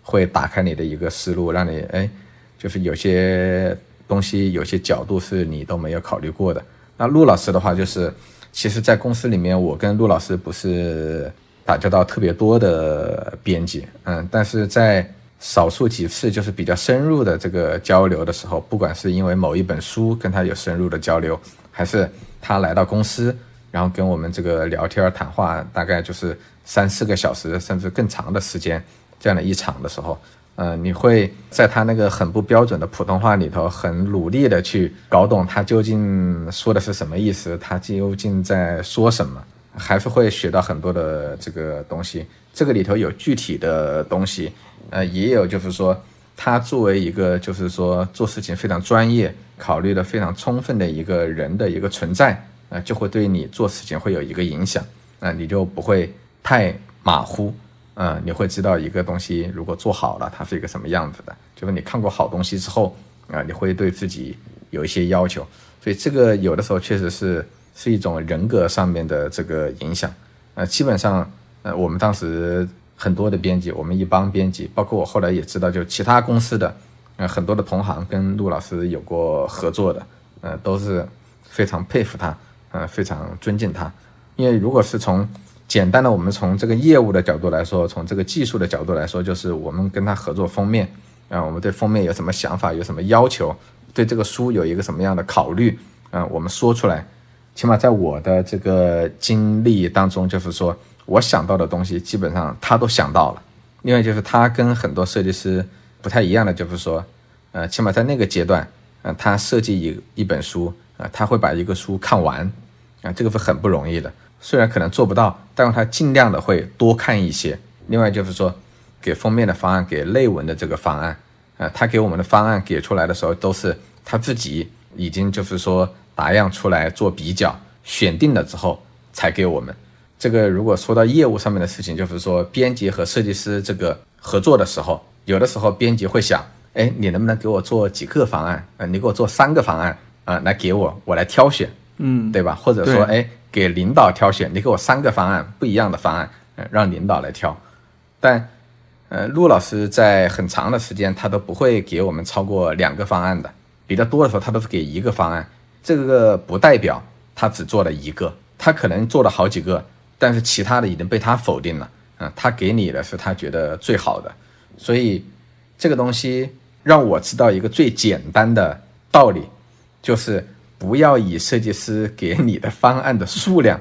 会打开你的一个思路，让你哎，就是有些东西、有些角度是你都没有考虑过的。那陆老师的话，就是其实，在公司里面，我跟陆老师不是打交道特别多的编辑，嗯，但是在少数几次就是比较深入的这个交流的时候，不管是因为某一本书跟他有深入的交流，还是他来到公司，然后跟我们这个聊天谈话，大概就是三四个小时甚至更长的时间，这样的一场的时候，呃，你会在他那个很不标准的普通话里头，很努力的去搞懂他究竟说的是什么意思，他究竟在说什么，还是会学到很多的这个东西。这个里头有具体的东西。呃，也有就是说，他作为一个就是说做事情非常专业、考虑的非常充分的一个人的一个存在，呃，就会对你做事情会有一个影响，那你就不会太马虎，嗯，你会知道一个东西如果做好了，它是一个什么样子的。就是你看过好东西之后，啊，你会对自己有一些要求，所以这个有的时候确实是是一种人格上面的这个影响。呃，基本上，呃，我们当时。很多的编辑，我们一帮编辑，包括我后来也知道，就其他公司的，呃，很多的同行跟陆老师有过合作的，呃，都是非常佩服他，呃，非常尊敬他。因为如果是从简单的我们从这个业务的角度来说，从这个技术的角度来说，就是我们跟他合作封面，啊，我们对封面有什么想法，有什么要求，对这个书有一个什么样的考虑，啊，我们说出来，起码在我的这个经历当中，就是说。我想到的东西基本上他都想到了，另外就是他跟很多设计师不太一样的，就是说，呃，起码在那个阶段，呃，他设计一一本书，呃，他会把一个书看完，啊，这个是很不容易的。虽然可能做不到，但是他尽量的会多看一些。另外就是说，给封面的方案，给内文的这个方案，呃，他给我们的方案给出来的时候，都是他自己已经就是说打样出来做比较，选定了之后才给我们。这个如果说到业务上面的事情，就是说编辑和设计师这个合作的时候，有的时候编辑会想，哎，你能不能给我做几个方案？呃，你给我做三个方案，啊，来给我，我来挑选，嗯，对吧？或者说，哎，给领导挑选，你给我三个方案，不一样的方案，呃，让领导来挑。但，呃，陆老师在很长的时间他都不会给我们超过两个方案的，比较多的时候他都是给一个方案。这个不代表他只做了一个，他可能做了好几个。但是其他的已经被他否定了，嗯，他给你的是他觉得最好的，所以这个东西让我知道一个最简单的道理，就是不要以设计师给你的方案的数量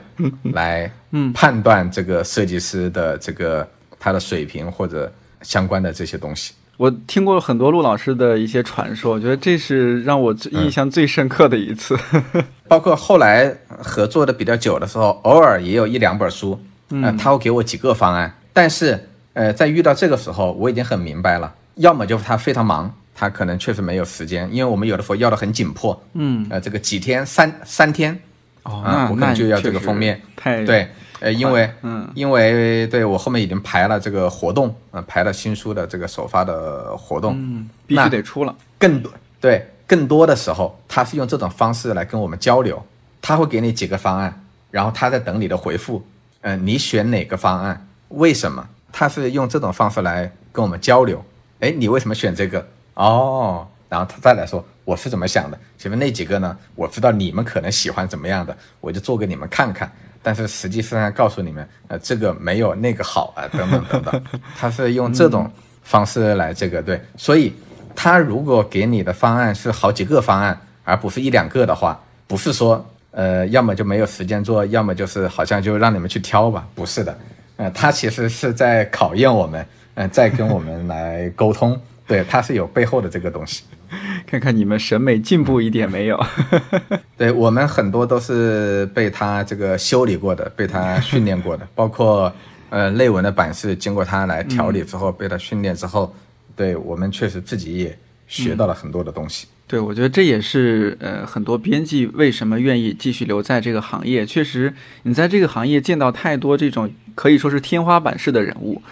来判断这个设计师的这个他的水平或者相关的这些东西。我听过很多陆老师的一些传说，我觉得这是让我印象最深刻的一次。(laughs) 包括后来合作的比较久的时候，偶尔也有一两本书，嗯，他会给我几个方案。但是，呃，在遇到这个时候，我已经很明白了，要么就是他非常忙，他可能确实没有时间，因为我们有的时候要的很紧迫，嗯，呃，这个几天三三天，哦，我可能就要这个封面，太对。呃，因为，嗯，因为对我后面已经排了这个活动，呃，排了新书的这个首发的活动，嗯，必须得出了。更多对更多的时候，他是用这种方式来跟我们交流，他会给你几个方案，然后他在等你的回复，嗯，你选哪个方案？为什么？他是用这种方式来跟我们交流。哎，你为什么选这个？哦，然后他再来说我是怎么想的。前面那几个呢？我知道你们可能喜欢怎么样的，我就做给你们看看。但是实际上告诉你们，呃，这个没有那个好啊，等等等等，他是用这种方式来这个对，所以他如果给你的方案是好几个方案，而不是一两个的话，不是说呃，要么就没有时间做，要么就是好像就让你们去挑吧，不是的，呃，他其实是在考验我们，嗯，在跟我们来沟通，对，他是有背后的这个东西。(laughs) 看看你们审美进步一点没有？(laughs) 对我们很多都是被他这个修理过的，被他训练过的，(laughs) 包括呃内文的版式，经过他来调理之后，被他训练之后，对我们确实自己也学到了很多的东西。对，我觉得这也是呃很多编辑为什么愿意继续留在这个行业。确实，你在这个行业见到太多这种可以说是天花板式的人物，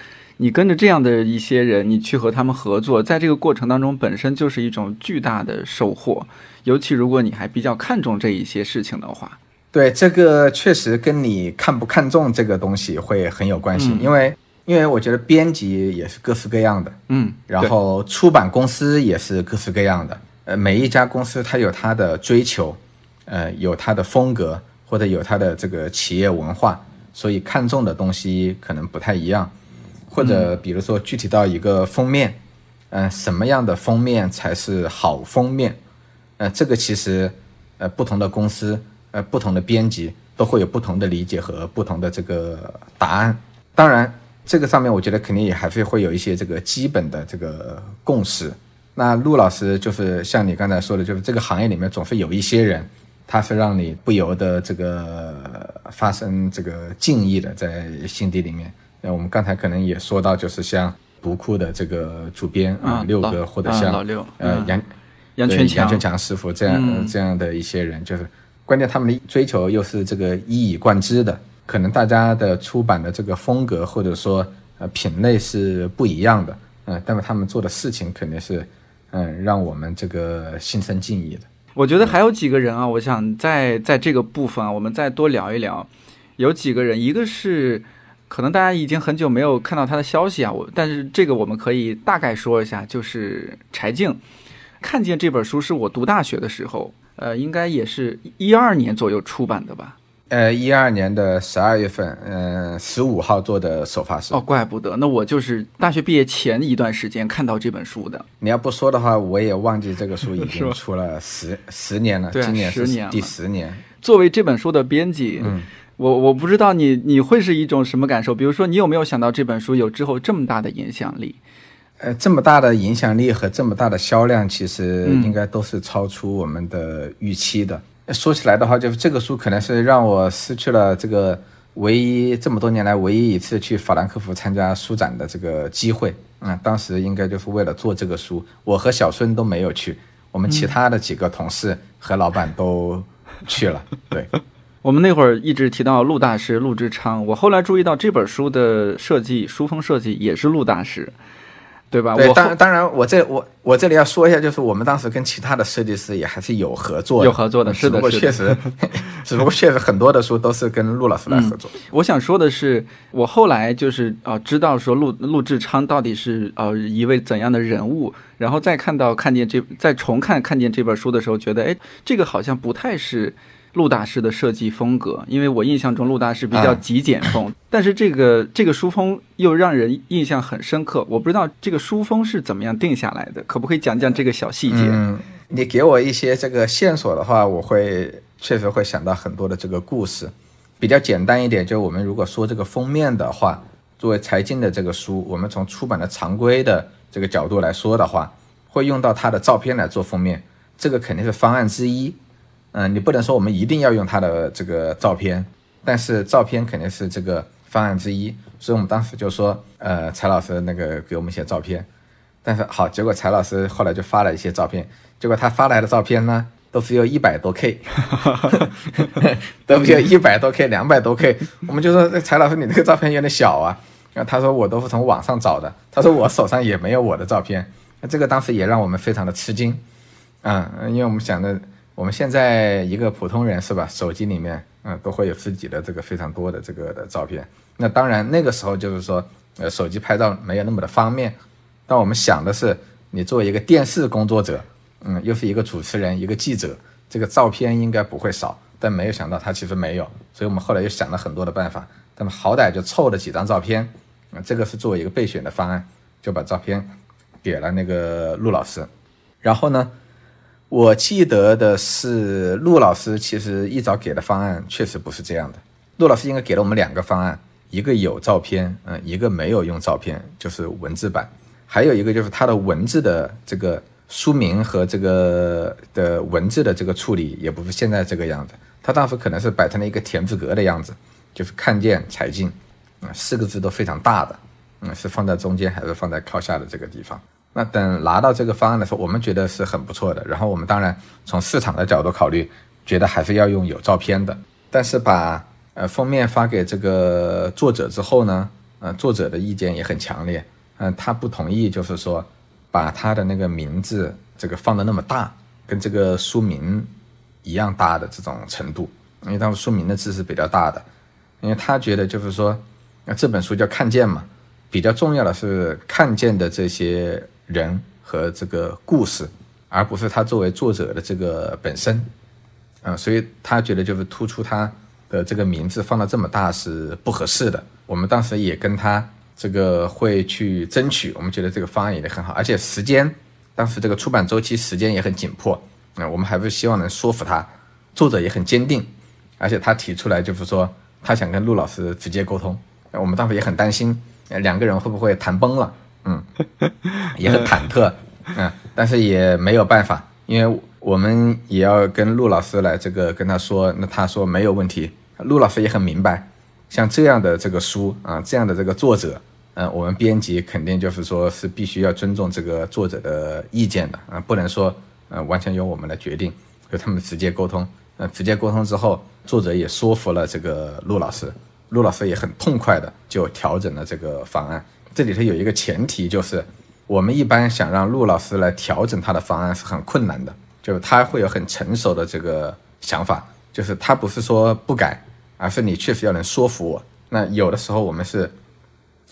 你跟着这样的一些人，你去和他们合作，在这个过程当中本身就是一种巨大的收获。尤其如果你还比较看重这一些事情的话，对这个确实跟你看不看重这个东西会很有关系，因为因为我觉得编辑也是各式各样的，嗯，然后出版公司也是各式各样的。呃，每一家公司它有它的追求，呃，有它的风格，或者有它的这个企业文化，所以看重的东西可能不太一样。或者比如说具体到一个封面，嗯，什么样的封面才是好封面？呃，这个其实，呃，不同的公司，呃，不同的编辑都会有不同的理解和不同的这个答案。当然，这个上面我觉得肯定也还是会有一些这个基本的这个共识。那陆老师就是像你刚才说的，就是这个行业里面总是有一些人，他是让你不由得这个发生这个敬意的，在心底里面。那我们刚才可能也说到，就是像读库的这个主编啊，六哥，或者像呃杨杨全强、杨全强师傅这样这样的一些人，就是关键他们的追求又是这个一以贯之的，可能大家的出版的这个风格或者说呃品类是不一样的，嗯，但是他们做的事情肯定是。嗯，让我们这个心生敬意的。我觉得还有几个人啊，我想在在这个部分啊，我们再多聊一聊。有几个人，一个是可能大家已经很久没有看到他的消息啊，我但是这个我们可以大概说一下，就是柴静。看见这本书是我读大学的时候，呃，应该也是一二年左右出版的吧。呃，一二年的十二月份，嗯，十五号做的首发式。哦，怪不得，那我就是大学毕业前一段时间看到这本书的。你要不说的话，我也忘记这个书已经 (laughs) 出了十十年了。今年十年第十年。作为这本书的编辑，嗯，我我不知道你你会是一种什么感受？比如说，你有没有想到这本书有之后这么大的影响力？呃，这么大的影响力和这么大的销量，其实应该都是超出我们的预期的。说起来的话，就是这个书可能是让我失去了这个唯一这么多年来唯一一次去法兰克福参加书展的这个机会。嗯，当时应该就是为了做这个书，我和小孙都没有去，我们其他的几个同事和老板都去了。对，我们那会儿一直提到陆大师陆志昌，我后来注意到这本书的设计书封设计也是陆大师。对吧？对，当当然，我这我我这里要说一下，就是我们当时跟其他的设计师也还是有合作，有合作的，是的，确实，(laughs) 只不过确实很多的书都是跟陆老师来合作。我想说的是，我后来就是啊，知道说陆陆志昌到底是呃一位怎样的人物，然后再看到看见这再重看看见这本书的时候，觉得哎，这个好像不太是。陆大师的设计风格，因为我印象中陆大师比较极简风，(laughs) 但是这个这个书风又让人印象很深刻。我不知道这个书风是怎么样定下来的，可不可以讲讲这个小细节？嗯，你给我一些这个线索的话，我会确实会想到很多的这个故事。比较简单一点，就我们如果说这个封面的话，作为财经的这个书，我们从出版的常规的这个角度来说的话，会用到他的照片来做封面，这个肯定是方案之一。嗯，你不能说我们一定要用他的这个照片，但是照片肯定是这个方案之一，所以我们当时就说，呃，柴老师那个给我们一些照片，但是好，结果柴老师后来就发了一些照片，结果他发来的照片呢，都只有一百多 K，(laughs) 都只有一百多 K、两百多 K，我们就说柴老师你这个照片有点小啊，然后他说我都是从网上找的，他说我手上也没有我的照片，那这个当时也让我们非常的吃惊，啊，因为我们想的。我们现在一个普通人是吧？手机里面，嗯，都会有自己的这个非常多的这个的照片。那当然，那个时候就是说，呃，手机拍照没有那么的方便。但我们想的是，你作为一个电视工作者，嗯，又是一个主持人，一个记者，这个照片应该不会少。但没有想到他其实没有，所以我们后来又想了很多的办法。那么好歹就凑了几张照片，啊，这个是作为一个备选的方案，就把照片给了那个陆老师。然后呢？我记得的是，陆老师其实一早给的方案确实不是这样的。陆老师应该给了我们两个方案，一个有照片，嗯，一个没有用照片，就是文字版。还有一个就是他的文字的这个书名和这个的文字的这个处理也不是现在这个样子。他当时可能是摆成了一个田字格的样子，就是看见财进，啊，四个字都非常大的，嗯，是放在中间还是放在靠下的这个地方？那等拿到这个方案的时候，我们觉得是很不错的。然后我们当然从市场的角度考虑，觉得还是要用有照片的。但是把呃封面发给这个作者之后呢，呃，作者的意见也很强烈，嗯，他不同意，就是说把他的那个名字这个放的那么大，跟这个书名一样大的这种程度，因为他们书名的字是比较大的，因为他觉得就是说，那这本书叫看见嘛，比较重要的是看见的这些。人和这个故事，而不是他作为作者的这个本身，嗯，所以他觉得就是突出他的这个名字放到这么大是不合适的。我们当时也跟他这个会去争取，我们觉得这个方案也很好，而且时间当时这个出版周期时间也很紧迫，啊，我们还是希望能说服他，作者也很坚定，而且他提出来就是说他想跟陆老师直接沟通，我们当时也很担心，两个人会不会谈崩了。嗯，也很忐忑，(laughs) 嗯，但是也没有办法，因为我们也要跟陆老师来这个跟他说，那他说没有问题，陆老师也很明白，像这样的这个书啊，这样的这个作者，嗯，我们编辑肯定就是说是必须要尊重这个作者的意见的啊，不能说呃完全由我们来决定，和他们直接沟通，呃，直接沟通之后，作者也说服了这个陆老师，陆老师也很痛快的就调整了这个方案。这里头有一个前提，就是我们一般想让陆老师来调整他的方案是很困难的，就是他会有很成熟的这个想法，就是他不是说不改，而是你确实要能说服我。那有的时候我们是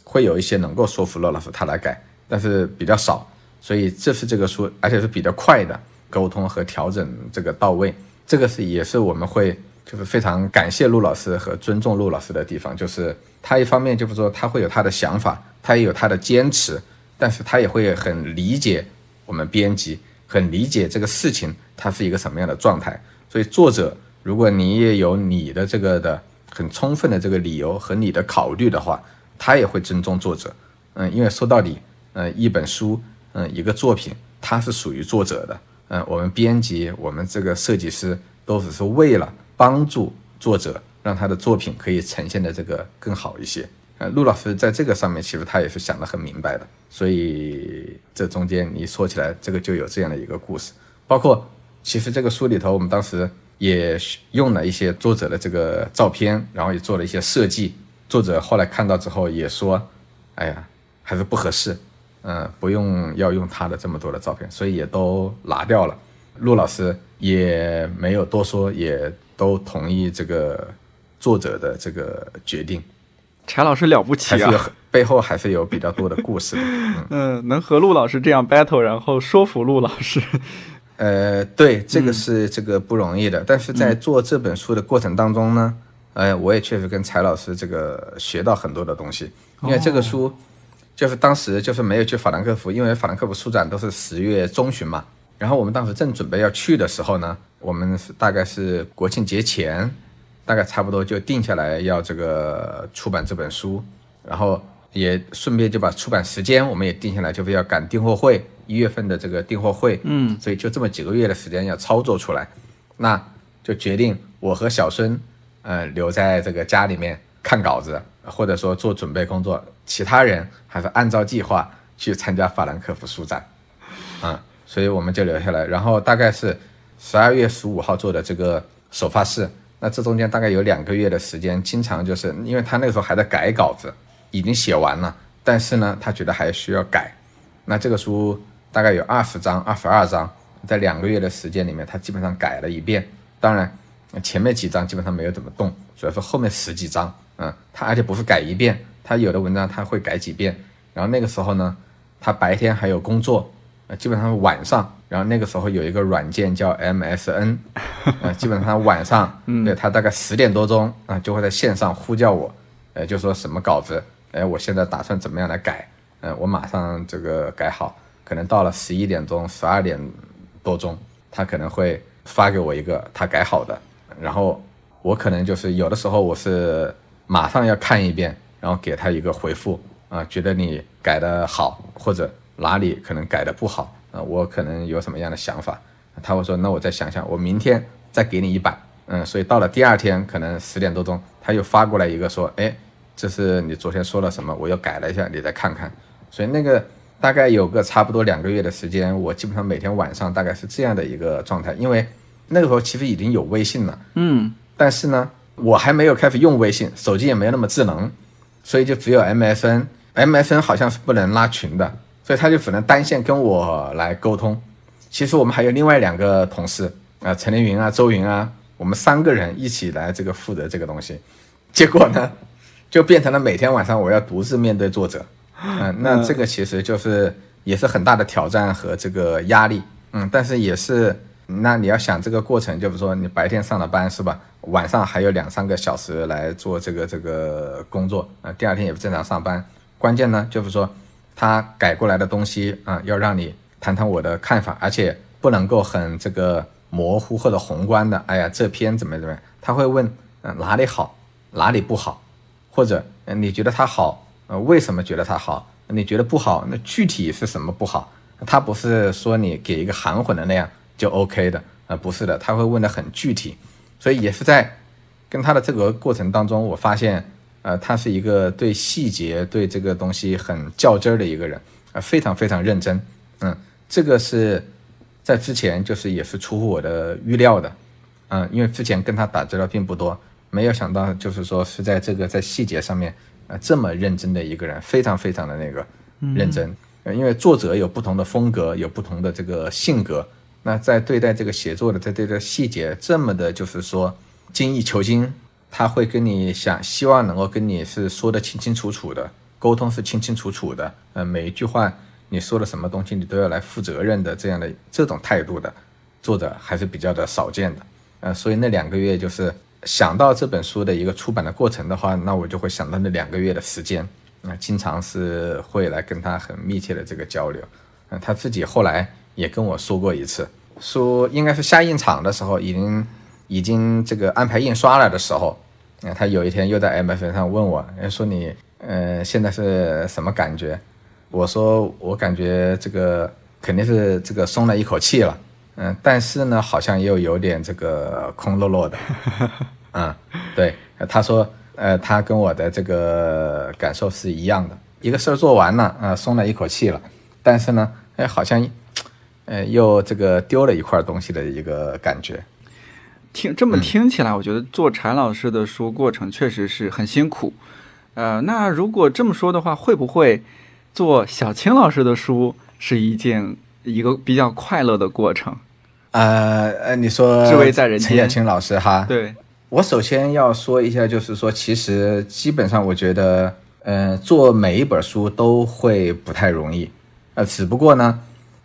会有一些能够说服陆老师他来改，但是比较少，所以这是这个书，而且是比较快的沟通和调整这个到位，这个是也是我们会就是非常感谢陆老师和尊重陆老师的地方，就是他一方面就是说他会有他的想法。他也有他的坚持，但是他也会很理解我们编辑，很理解这个事情它是一个什么样的状态。所以作者，如果你也有你的这个的很充分的这个理由和你的考虑的话，他也会尊重作者。嗯，因为说到底，嗯，一本书，嗯，一个作品，它是属于作者的。嗯，我们编辑，我们这个设计师都只是为了帮助作者，让他的作品可以呈现的这个更好一些。呃，陆老师在这个上面，其实他也是想得很明白的，所以这中间你说起来，这个就有这样的一个故事。包括其实这个书里头，我们当时也用了一些作者的这个照片，然后也做了一些设计。作者后来看到之后也说：“哎呀，还是不合适，嗯，不用要用他的这么多的照片，所以也都拿掉了。”陆老师也没有多说，也都同意这个作者的这个决定。柴老师了不起啊，背后还是有比较多的故事的。(laughs) 嗯，能和陆老师这样 battle，然后说服陆老师，(laughs) 呃，对，这个是这个不容易的。但是在做这本书的过程当中呢，呃，我也确实跟柴老师这个学到很多的东西。因为这个书就是当时就是没有去法兰克福，因为法兰克福书展都是十月中旬嘛。然后我们当时正准备要去的时候呢，我们是大概是国庆节前。大概差不多就定下来要这个出版这本书，然后也顺便就把出版时间我们也定下来，就是要赶订货会，一月份的这个订货会，嗯，所以就这么几个月的时间要操作出来，那就决定我和小孙，呃，留在这个家里面看稿子，或者说做准备工作，其他人还是按照计划去参加法兰克福书展，嗯，所以我们就留下来，然后大概是十二月十五号做的这个首发式。那这中间大概有两个月的时间，经常就是因为他那个时候还在改稿子，已经写完了，但是呢，他觉得还需要改。那这个书大概有二十章、二十二章，在两个月的时间里面，他基本上改了一遍。当然，前面几章基本上没有怎么动，主要是后面十几章，嗯，他而且不是改一遍，他有的文章他会改几遍。然后那个时候呢，他白天还有工作。呃，基本上晚上，然后那个时候有一个软件叫 MSN，(laughs) 呃，基本上晚上，对他大概十点多钟啊，就会在线上呼叫我，呃，就说什么稿子，哎，我现在打算怎么样来改，嗯，我马上这个改好，可能到了十一点钟、十二点多钟，他可能会发给我一个他改好的，然后我可能就是有的时候我是马上要看一遍，然后给他一个回复，啊，觉得你改的好或者。哪里可能改的不好啊？我可能有什么样的想法？他会说：“那我再想想，我明天再给你一版。”嗯，所以到了第二天，可能十点多钟，他又发过来一个说：“哎，这是你昨天说了什么？我又改了一下，你再看看。”所以那个大概有个差不多两个月的时间，我基本上每天晚上大概是这样的一个状态，因为那个时候其实已经有微信了，嗯，但是呢，我还没有开始用微信，手机也没有那么智能，所以就只有 MSN，MSN 好像是不能拉群的，所以他就只能单线跟我来沟通。其实我们还有另外两个同事啊，陈凌云啊、周云啊，我们三个人一起来这个负责这个东西，结果呢，就变成了每天晚上我要独自面对作者。嗯，那这个其实就是也是很大的挑战和这个压力，嗯，但是也是，那你要想这个过程，就是说你白天上了班是吧？晚上还有两三个小时来做这个这个工作，啊，第二天也不正常上班。关键呢，就是说他改过来的东西啊，要让你谈谈我的看法，而且不能够很这个模糊或者宏观的。哎呀，这篇怎么怎么样？他会问，嗯，哪里好，哪里不好，或者，你觉得它好？呃，为什么觉得它好？你觉得不好？那具体是什么不好？他不是说你给一个含混的那样就 OK 的，呃，不是的，他会问的很具体，所以也是在跟他的这个过程当中，我发现，呃，他是一个对细节、对这个东西很较真儿的一个人，呃，非常非常认真，嗯，这个是在之前就是也是出乎我的预料的，嗯，因为之前跟他打交道并不多，没有想到就是说是在这个在细节上面。啊，这么认真的一个人，非常非常的那个认真。呃，因为作者有不同的风格，有不同的这个性格。那在对待这个写作的，在对待细节这么的，就是说精益求精，他会跟你想，希望能够跟你是说的清清楚楚的，沟通是清清楚楚的。呃，每一句话你说的什么东西，你都要来负责任的，这样的这种态度的作者还是比较的少见的。呃，所以那两个月就是。想到这本书的一个出版的过程的话，那我就会想到那两个月的时间，那经常是会来跟他很密切的这个交流。嗯，他自己后来也跟我说过一次，说应该是下印厂的时候，已经已经这个安排印刷了的时候，那他有一天又在 M F 上问我，说你呃现在是什么感觉？我说我感觉这个肯定是这个松了一口气了，嗯，但是呢好像又有点这个空落落的。(laughs) 嗯，对，他说，呃，他跟我的这个感受是一样的，一个事儿做完了，啊，松了一口气了，但是呢，哎，好像，呃，又这个丢了一块东西的一个感觉。听这么听起来，我觉得做柴老师的书过程确实是很辛苦。呃，那如果这么说的话，会不会做小青老师的书是一件一个比较快乐的过程？呃呃，你说，志威在人间，陈小青老师哈，对。我首先要说一下，就是说，其实基本上，我觉得，呃，做每一本书都会不太容易，呃，只不过呢，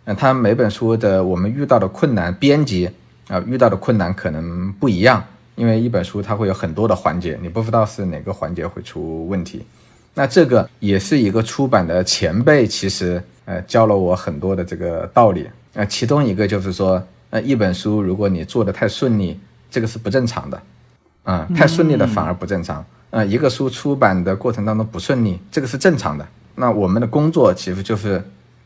嗯，他每本书的我们遇到的困难，编辑啊遇到的困难可能不一样，因为一本书它会有很多的环节，你不知道是哪个环节会出问题。那这个也是一个出版的前辈，其实呃教了我很多的这个道理呃，其中一个就是说，呃，一本书如果你做的太顺利，这个是不正常的。啊，太顺利的反而不正常。啊，一个书出版的过程当中不顺利，这个是正常的。那我们的工作其实就是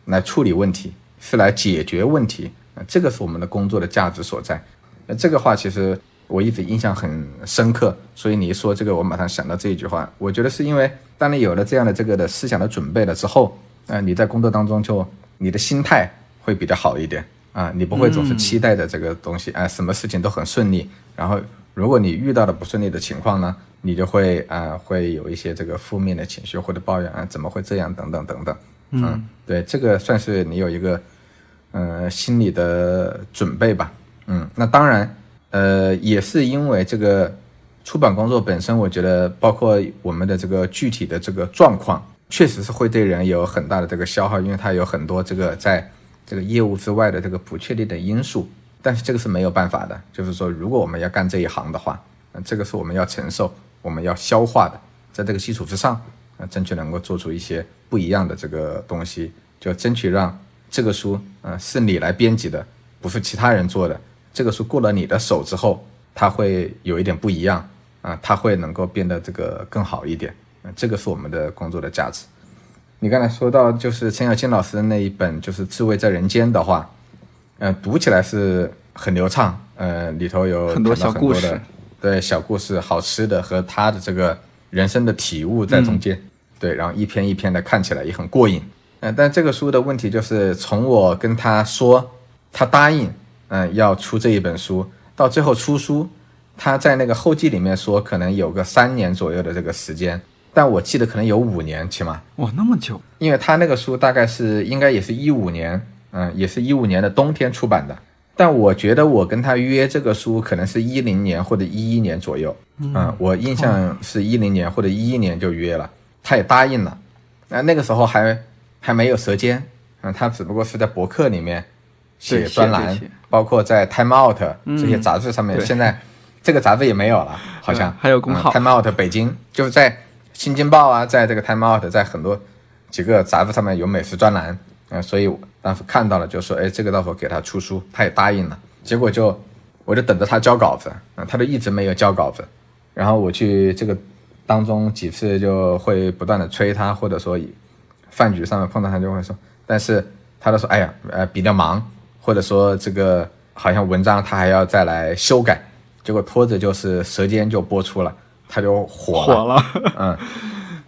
来处理问题，是来解决问题。啊，这个是我们的工作的价值所在。那这个话其实我一直印象很深刻。所以你一说这个，我马上想到这一句话。我觉得是因为当你有了这样的这个的思想的准备了之后，啊，你在工作当中就你的心态会比较好一点。啊，你不会总是期待着这个东西，啊，什么事情都很顺利，然后。如果你遇到了不顺利的情况呢，你就会啊会有一些这个负面的情绪或者抱怨啊怎么会这样等等等等，嗯，对，这个算是你有一个呃心理的准备吧，嗯，那当然呃也是因为这个出版工作本身，我觉得包括我们的这个具体的这个状况，确实是会对人有很大的这个消耗，因为它有很多这个在这个业务之外的这个不确定的因素。但是这个是没有办法的，就是说，如果我们要干这一行的话，那，这个是我们要承受、我们要消化的。在这个基础之上，啊，争取能够做出一些不一样的这个东西，就争取让这个书，嗯，是你来编辑的，不是其他人做的。这个书过了你的手之后，它会有一点不一样，啊，它会能够变得这个更好一点。嗯，这个是我们的工作的价值。你刚才说到就是陈小青老师的那一本，就是《智慧在人间》的话。嗯，读起来是很流畅，呃，里头有很多小故事，对，小故事，好吃的和他的这个人生的体悟在中间，对，然后一篇一篇的看起来也很过瘾，嗯、但这个书的问题就是从我跟他说他答应，嗯、要出这一本书，到最后出书，他在那个后记里面说可能有个三年左右的这个时间，但我记得可能有五年起码，哇，那么久，因为他那个书大概是应该也是一五年，嗯，也是一五年的冬天出版的。但我觉得我跟他约这个书可能是一零年或者一一年左右，嗯，我印象是一零年或者一一年就约了，他也答应了。那那个时候还还没有《舌尖》，嗯，他只不过是在博客里面写专栏包括在 Time Out 这些杂志上面，对现在这个杂志也没有了，好像、嗯还有公号嗯 Time Out 北京就是在《新京报》啊，在这个 Time Out，在很多几个杂志上面有美食专栏，嗯、所以当时看到了，就说，哎，这个到时候给他出书，他也答应了。结果就我就等着他交稿子，嗯、他就一直没有交稿子。然后我去这个当中几次就会不断的催他，或者说饭局上面碰到他就会说，但是他都说，哎呀，呃，比较忙，或者说这个好像文章他还要再来修改，结果拖着就是《舌尖》就播出了，他就火了。火了，嗯，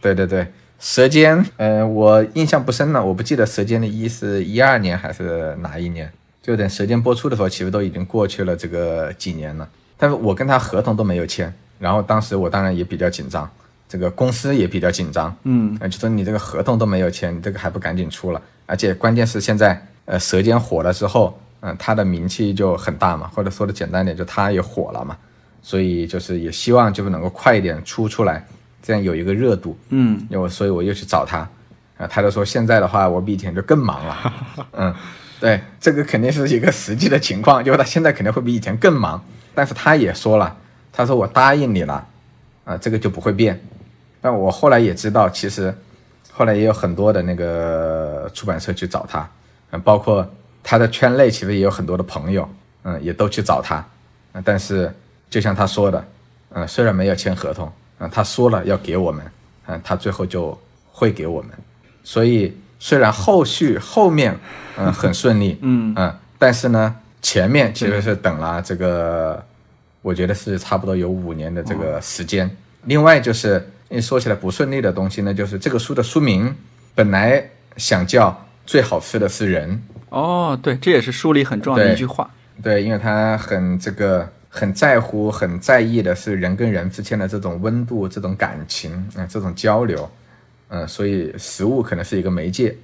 对对对，《舌尖》呃，我印象不深了，我不记得《舌尖》的一是一二年还是哪一年。就等《舌尖》播出的时候，其实都已经过去了这个几年了。但是我跟他合同都没有签，然后当时我当然也比较紧张，这个公司也比较紧张，嗯，呃，就说你这个合同都没有签，你这个还不赶紧出了？而且关键是现在，呃，《舌尖》火了之后，嗯、他的名气就很大嘛，或者说的简单点，就他也火了嘛，所以就是也希望就是能够快一点出出来，这样有一个热度。嗯，因为我所以我又去找他，啊，他就说现在的话我比以前就更忙了，(laughs) 嗯，对，这个肯定是一个实际的情况，就是他现在肯定会比以前更忙，但是他也说了，他说我答应你了，啊，这个就不会变。但我后来也知道，其实后来也有很多的那个出版社去找他，嗯，包括他的圈内其实也有很多的朋友，嗯，也都去找他，嗯，但是就像他说的，嗯，虽然没有签合同，嗯，他说了要给我们，嗯，他最后就会给我们，所以虽然后续后面嗯 (laughs) 很顺利，嗯。嗯，但是呢前面其实是等了这个，我觉得是差不多有五年的这个时间。另外就是你说起来不顺利的东西呢，就是这个书的书名本来想叫《最好吃的是人》，哦，对，这也是书里很重要的一句话。对，因为他很这个很在乎、很在意的是人跟人之间的这种温度、这种感情啊、这种交流，嗯、所以食物可能是一个媒介，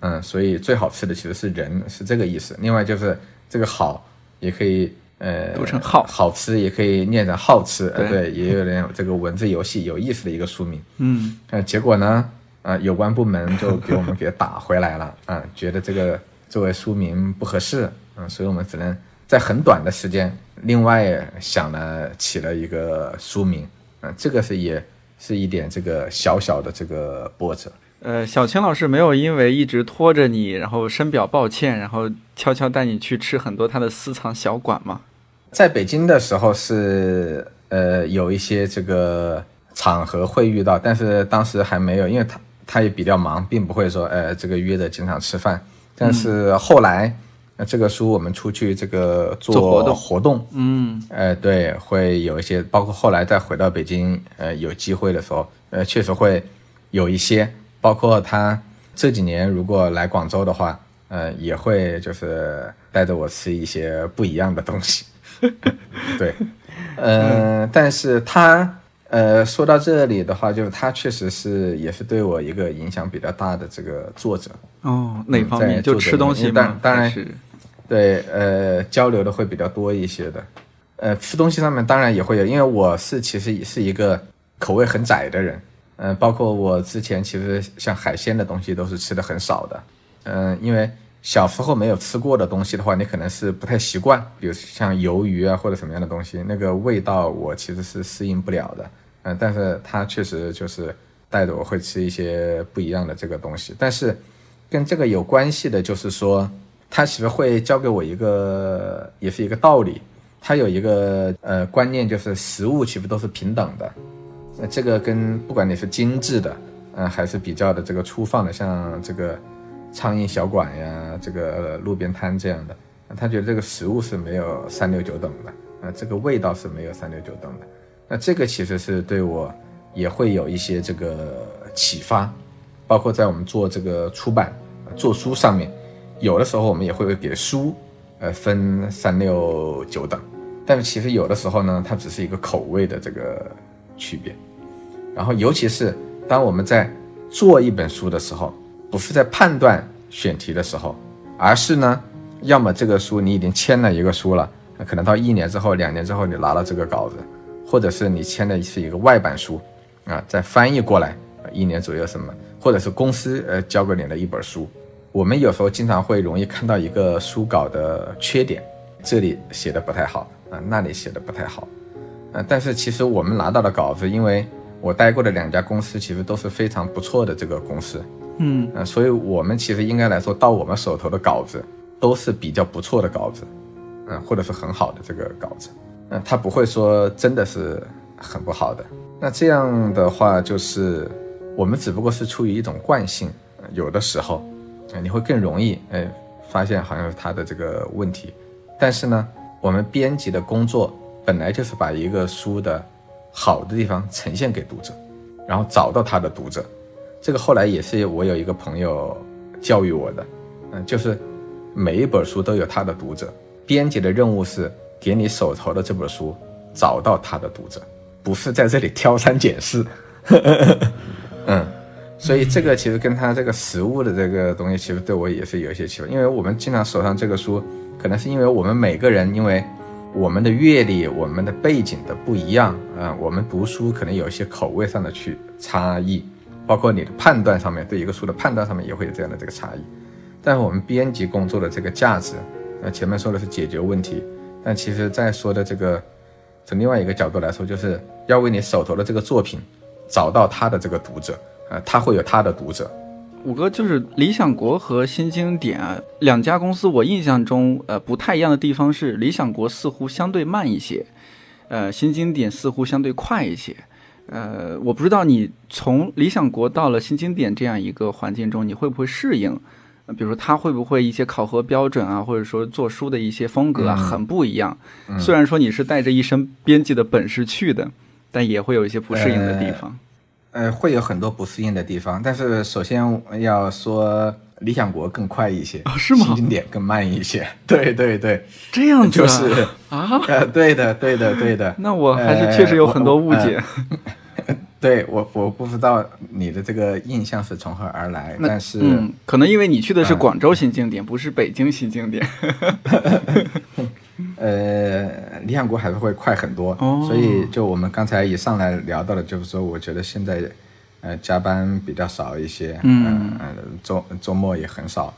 嗯、所以最好吃的其实是人，是这个意思。另外就是这个好也可以呃读成好。好吃也可以念成好吃，呃对。对，也有点这个文字游戏有意思的一个书名。嗯，呃，结果呢，呃，有关部门就给我们给打回来了，啊、觉得这个作为书名不合适，嗯、所以我们只能在很短的时间，另外想了起了一个书名，嗯、这个是也是一点这个小小的这个波折，呃，小青老师没有因为一直拖着你，然后深表抱歉，然后悄悄带你去吃很多他的私藏小馆吗？在北京的时候是呃有一些这个场合会遇到，但是当时还没有，因为他他也比较忙，并不会说呃这个约着经常吃饭。但是后来，呃这个书我们出去这个做做活动活动，嗯，呃对，会有一些，包括后来再回到北京，呃有机会的时候，呃确实会有一些，包括他这几年如果来广州的话，呃也会就是带着我吃一些不一样的东西。(laughs) 对，呃，但是他呃说到这里的话，就是他确实是也是对我一个影响比较大的这个作者，哦，哪方面？就吃东西？当当然是对，呃，交流的会比较多一些的。呃，吃东西上面当然也会有，因为我是其实也是一个口味很窄的人。嗯、包括我之前其实像海鲜的东西都是吃的很少的。嗯、因为小时候没有吃过的东西的话，你可能是不太习惯，比如像鱿鱼啊或者什么样的东西，那个味道我其实是适应不了的。嗯、但是他确实就是带着我会吃一些不一样的这个东西，但是跟这个有关系的就是说，他其实会教给我一个，也是一个道理。他有一个呃观念，就是食物其实都是平等的。那这个跟不管你是精致的，嗯、还是比较的这个粗放的，像这个苍蝇小馆呀，这个、路边摊这样的，他觉得这个食物是没有三六九等的，啊、这个味道是没有三六九等的。那这个其实是对我也会有一些这个启发，包括在我们做这个出版，做书上面，有的时候我们也会给书，呃，分三六九等，但是其实有的时候呢，它只是一个口味的这个区别。然后，尤其是当我们在做一本书的时候，不是在判断选题的时候，而是呢，要么这个书你已经签了一个书了，可能到一年之后、两年之后你拿了这个稿子，或者是你签的是一个外版书，啊，再翻译过来，一年左右什么，或者是公司呃交给你的一本书，我们有时候经常会容易看到一个书稿的缺点，这里写的不太好啊，那里写的不太好，啊，但是其实我们拿到的稿子，因为我待过的两家公司其实都是非常不错的这个公司，嗯，呃，所以我们其实应该来说到我们手头的稿子都是比较不错的稿子，嗯，或者是很好的这个稿子，嗯，他不会说真的是很不好的。那这样的话，就是我们只不过是出于一种惯性，有的时候，呃，你会更容易哎发现好像是他的这个问题，但是呢，我们编辑的工作本来就是把一个书的。好的地方呈现给读者，然后找到他的读者，这个后来也是我有一个朋友教育我的，嗯，就是每一本书都有他的读者，编辑的任务是给你手头的这本书找到他的读者，不是在这里挑三拣四，(laughs) 嗯，所以这个其实跟他这个实物的这个东西，其实对我也是有一些启发，因为我们经常手上这个书，可能是因为我们每个人因为。我们的阅历、我们的背景的不一样啊，我们读书可能有一些口味上的去差异，包括你的判断上面，对一个书的判断上面也会有这样的这个差异。但是我们编辑工作的这个价值，那前面说的是解决问题，但其实在说的这个从另外一个角度来说，就是要为你手头的这个作品找到他的这个读者啊，他会有他的读者。五哥就是理想国和新经典啊两家公司，我印象中呃不太一样的地方是，理想国似乎相对慢一些，呃新经典似乎相对快一些，呃我不知道你从理想国到了新经典这样一个环境中，你会不会适应？比如说他会不会一些考核标准啊，或者说做书的一些风格啊很不一样？虽然说你是带着一身编辑的本事去的，但也会有一些不适应的地方。呃，会有很多不适应的地方，但是首先要说理想国更快一些，是吗？新经典更慢一些，对对对，这样 (laughs) 就是啊，呃，对的对的对的。(laughs) 那我还是确实有很多误解。对我我不知道你的这个印象是从何而来，但是可能因为你去的是广州新经典，不是北京新经典。(laughs) 呃，理想国还是会快很多，所以就我们刚才一上来聊到的，就是说，我觉得现在，呃，加班比较少一些，嗯嗯，周周末也很少，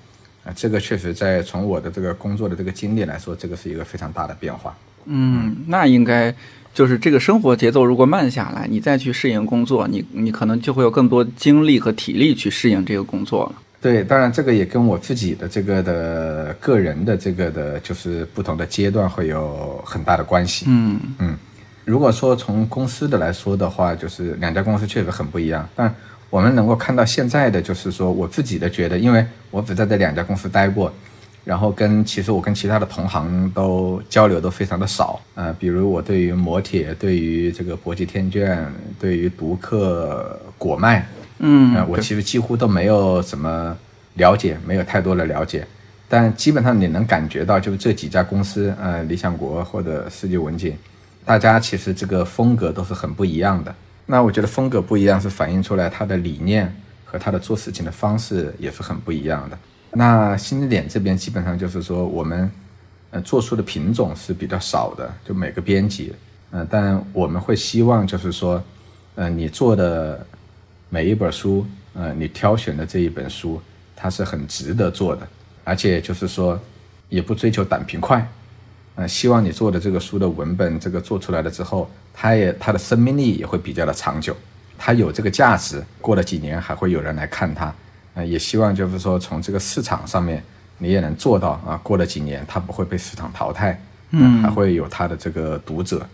啊，这个确实在从我的这个工作的这个经历来说，这个是一个非常大的变化。嗯，那应该就是这个生活节奏如果慢下来，你再去适应工作，你你可能就会有更多精力和体力去适应这个工作了。对，当然这个也跟我自己的这个的个人的这个的，就是不同的阶段会有很大的关系。嗯嗯，如果说从公司的来说的话，就是两家公司确实很不一样。但我们能够看到现在的，就是说我自己的觉得，因为我只在这两家公司待过，然后跟其实我跟其他的同行都交流都非常的少。呃，比如我对于磨铁，对于这个博济天卷，对于独克果麦。嗯，我其实几乎都没有什么了解，没有太多的了解，但基本上你能感觉到，就是这几家公司，呃，理想国或者世纪文景，大家其实这个风格都是很不一样的。那我觉得风格不一样，是反映出来他的理念和他的做事情的方式也是很不一样的。那新经典这边基本上就是说，我们呃做出的品种是比较少的，就每个编辑，嗯，但我们会希望就是说，嗯，你做的。每一本书，呃，你挑选的这一本书，它是很值得做的，而且就是说，也不追求短平快，呃，希望你做的这个书的文本，这个做出来了之后，它也它的生命力也会比较的长久，它有这个价值，过了几年还会有人来看它，呃，也希望就是说从这个市场上面你也能做到啊，过了几年它不会被市场淘汰，嗯，还会有它的这个读者，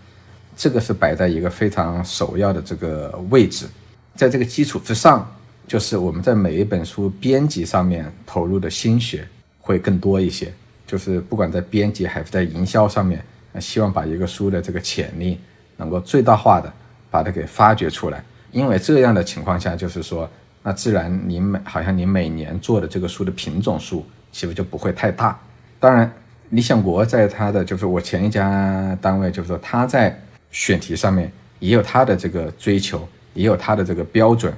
这个是摆在一个非常首要的这个位置。在这个基础之上，就是我们在每一本书编辑上面投入的心血会更多一些。就是不管在编辑还是在营销上面，希望把一个书的这个潜力能够最大化的把它给发掘出来。因为这样的情况下，就是说那自然你每好像你每年做的这个书的品种数岂不就不会太大？当然，理想国在他的就是我前一家单位，就是说他在选题上面也有他的这个追求，也有他的这个标准，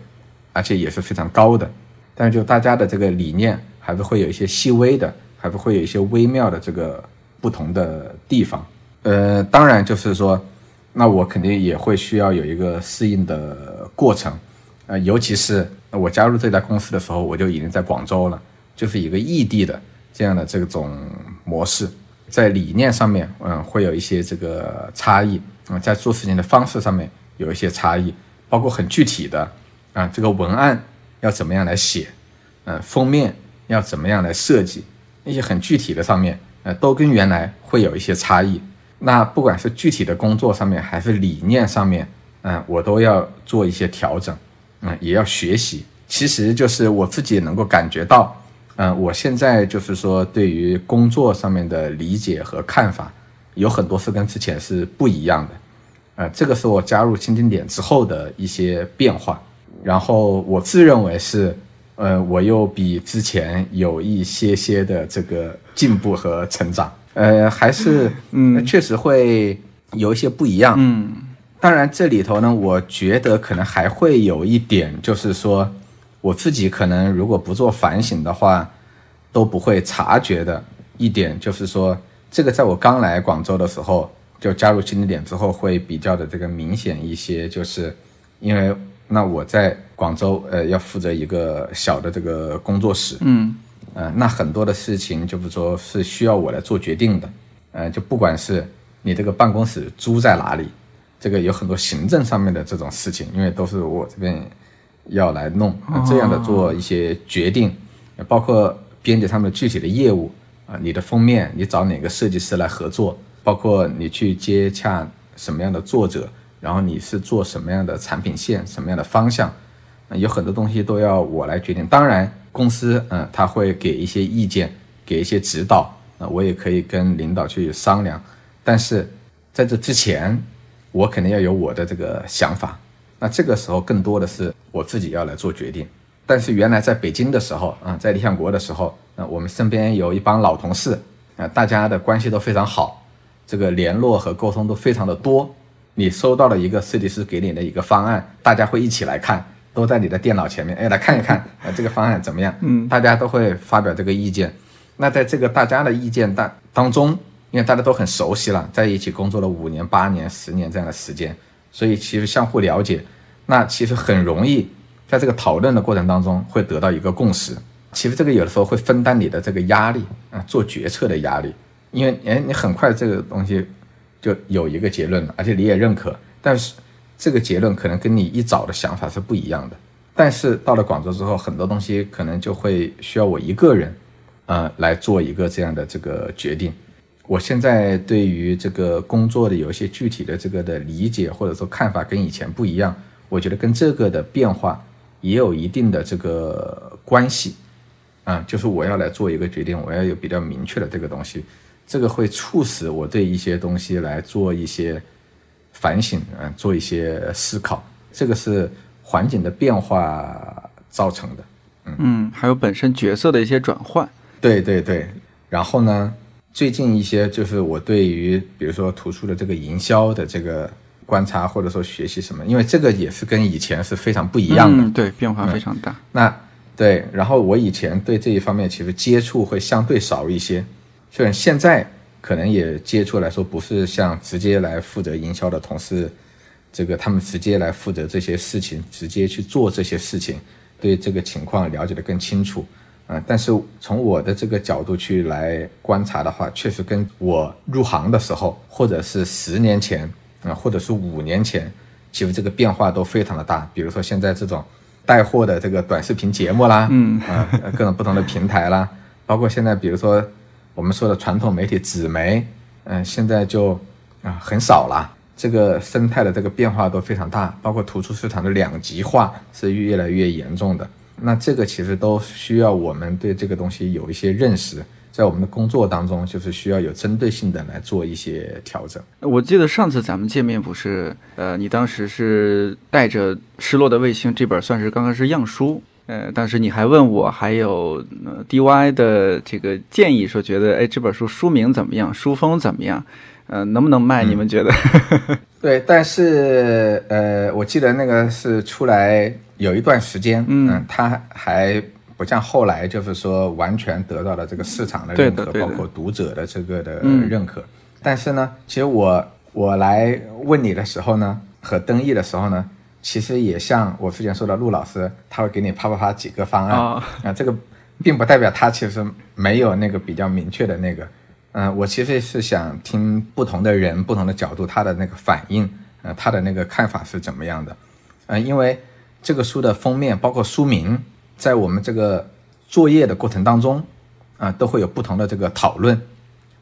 而且也是非常高的。但是就大家的这个理念还是会有一些细微的，还是会有一些微妙的这个不同的地方。呃，当然就是说，那我肯定也会需要有一个适应的过程。呃，尤其是我加入这家公司的时候，我就已经在广州了，就是一个异地的这样的这种模式，在理念上面，嗯，会有一些这个差异，嗯，在做事情的方式上面有一些差异，包括很具体的，啊，这个文案。要怎么样来写，嗯，封面要怎么样来设计，那些很具体的上面，呃，都跟原来会有一些差异。那不管是具体的工作上面，还是理念上面，嗯，我都要做一些调整，嗯，也要学习。其实就是我自己也能够感觉到，嗯，我现在就是说对于工作上面的理解和看法，有很多是跟之前是不一样的，呃，这个是我加入新经典之后的一些变化。然后我自认为是，呃，我又比之前有一些些的这个进步和成长，呃，还是，(laughs) 嗯，确实会有一些不一样，嗯，当然这里头呢，我觉得可能还会有一点，就是说，我自己可能如果不做反省的话，都不会察觉的一点，就是说，这个在我刚来广州的时候，就加入新的点之后，会比较的这个明显一些，就是因为。那我在广州，呃，要负责一个小的这个工作室，嗯，呃，那很多的事情就是说是需要我来做决定的，呃，就不管是你这个办公室租在哪里，这个有很多行政上面的这种事情，因为都是我这边要来弄，这样的做一些决定，包括编辑他们具体的业务啊，你的封面你找哪个设计师来合作，包括你去接洽什么样的作者。然后你是做什么样的产品线，什么样的方向，有很多东西都要我来决定。当然，公司嗯他会给一些意见，给一些指导，啊，我也可以跟领导去商量。但是在这之前，我肯定要有我的这个想法。那这个时候更多的是我自己要来做决定。但是原来在北京的时候啊，在理想国的时候，那我们身边有一帮老同事啊，大家的关系都非常好，这个联络和沟通都非常的多。你收到了一个设计师给你的一个方案，大家会一起来看，都在你的电脑前面，哎，来看一看，呃，这个方案怎么样？嗯，大家都会发表这个意见。那在这个大家的意见当当中，因为大家都很熟悉了，在一起工作了五年、八年、十年这样的时间，所以其实相互了解，那其实很容易在这个讨论的过程当中会得到一个共识。其实这个有的时候会分担你的这个压力啊，做决策的压力，因为哎，你很快这个东西。就有一个结论了，而且你也认可，但是这个结论可能跟你一早的想法是不一样的。但是到了广州之后，很多东西可能就会需要我一个人，呃，来做一个这样的这个决定。我现在对于这个工作的有一些具体的这个的理解或者说看法跟以前不一样，我觉得跟这个的变化也有一定的这个关系。啊，就是我要来做一个决定，我要有比较明确的这个东西。这个会促使我对一些东西来做一些反省，嗯，做一些思考。这个是环境的变化造成的，嗯，嗯还有本身角色的一些转换。对对对。然后呢，最近一些就是我对于比如说图书的这个营销的这个观察或者说学习什么，因为这个也是跟以前是非常不一样的，对，变化非常大。那对，然后我以前对这一方面其实接触会相对少一些。虽然现在可能也接触来说，不是像直接来负责营销的同事，这个他们直接来负责这些事情，直接去做这些事情，对这个情况了解的更清楚，啊，但是从我的这个角度去来观察的话，确实跟我入行的时候，或者是十年前，啊，或者是五年前，其实这个变化都非常的大。比如说现在这种带货的这个短视频节目啦，嗯，啊，各种不同的平台啦，包括现在比如说。我们说的传统媒体纸媒，嗯，现在就啊很少了。这个生态的这个变化都非常大，包括图书市场的两极化是越来越严重的。那这个其实都需要我们对这个东西有一些认识，在我们的工作当中，就是需要有针对性的来做一些调整。我记得上次咱们见面不是，呃，你当时是带着《失落的卫星》这本算是刚开始样书。呃，当时你还问我还有、呃、DY 的这个建议，说觉得哎这本书书名怎么样，书风怎么样，呃，能不能卖？你们觉得？(laughs) 对，但是呃，我记得那个是出来有一段时间，嗯，它还不像后来就是说完全得到了这个市场的认可，对的对的包括读者的这个的认可。但是呢，其实我我来问你的时候呢，和登译的时候呢，其实也像我之前说的，陆老师他会给你啪啪啪几个方案啊啊，这个并不代表他其实没有那个比较明确的那个。嗯、我其实是想听不同的人、不同的角度，他的那个反应，呃，他的那个看法是怎么样的。嗯、因为这个书的封面，包括书名，在我们这个作业的过程当中，啊、都会有不同的这个讨论。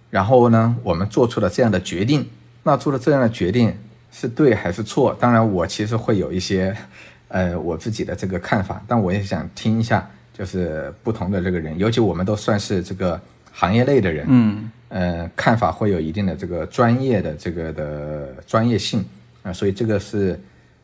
然后呢，我们做出了这样的决定。那做了这样的决定是对还是错？当然，我其实会有一些，呃，我自己的这个看法，但我也想听一下，就是不同的这个人，尤其我们都算是这个行业内的人，嗯呃，看法会有一定的这个专业的这个的专业性啊、所以这个是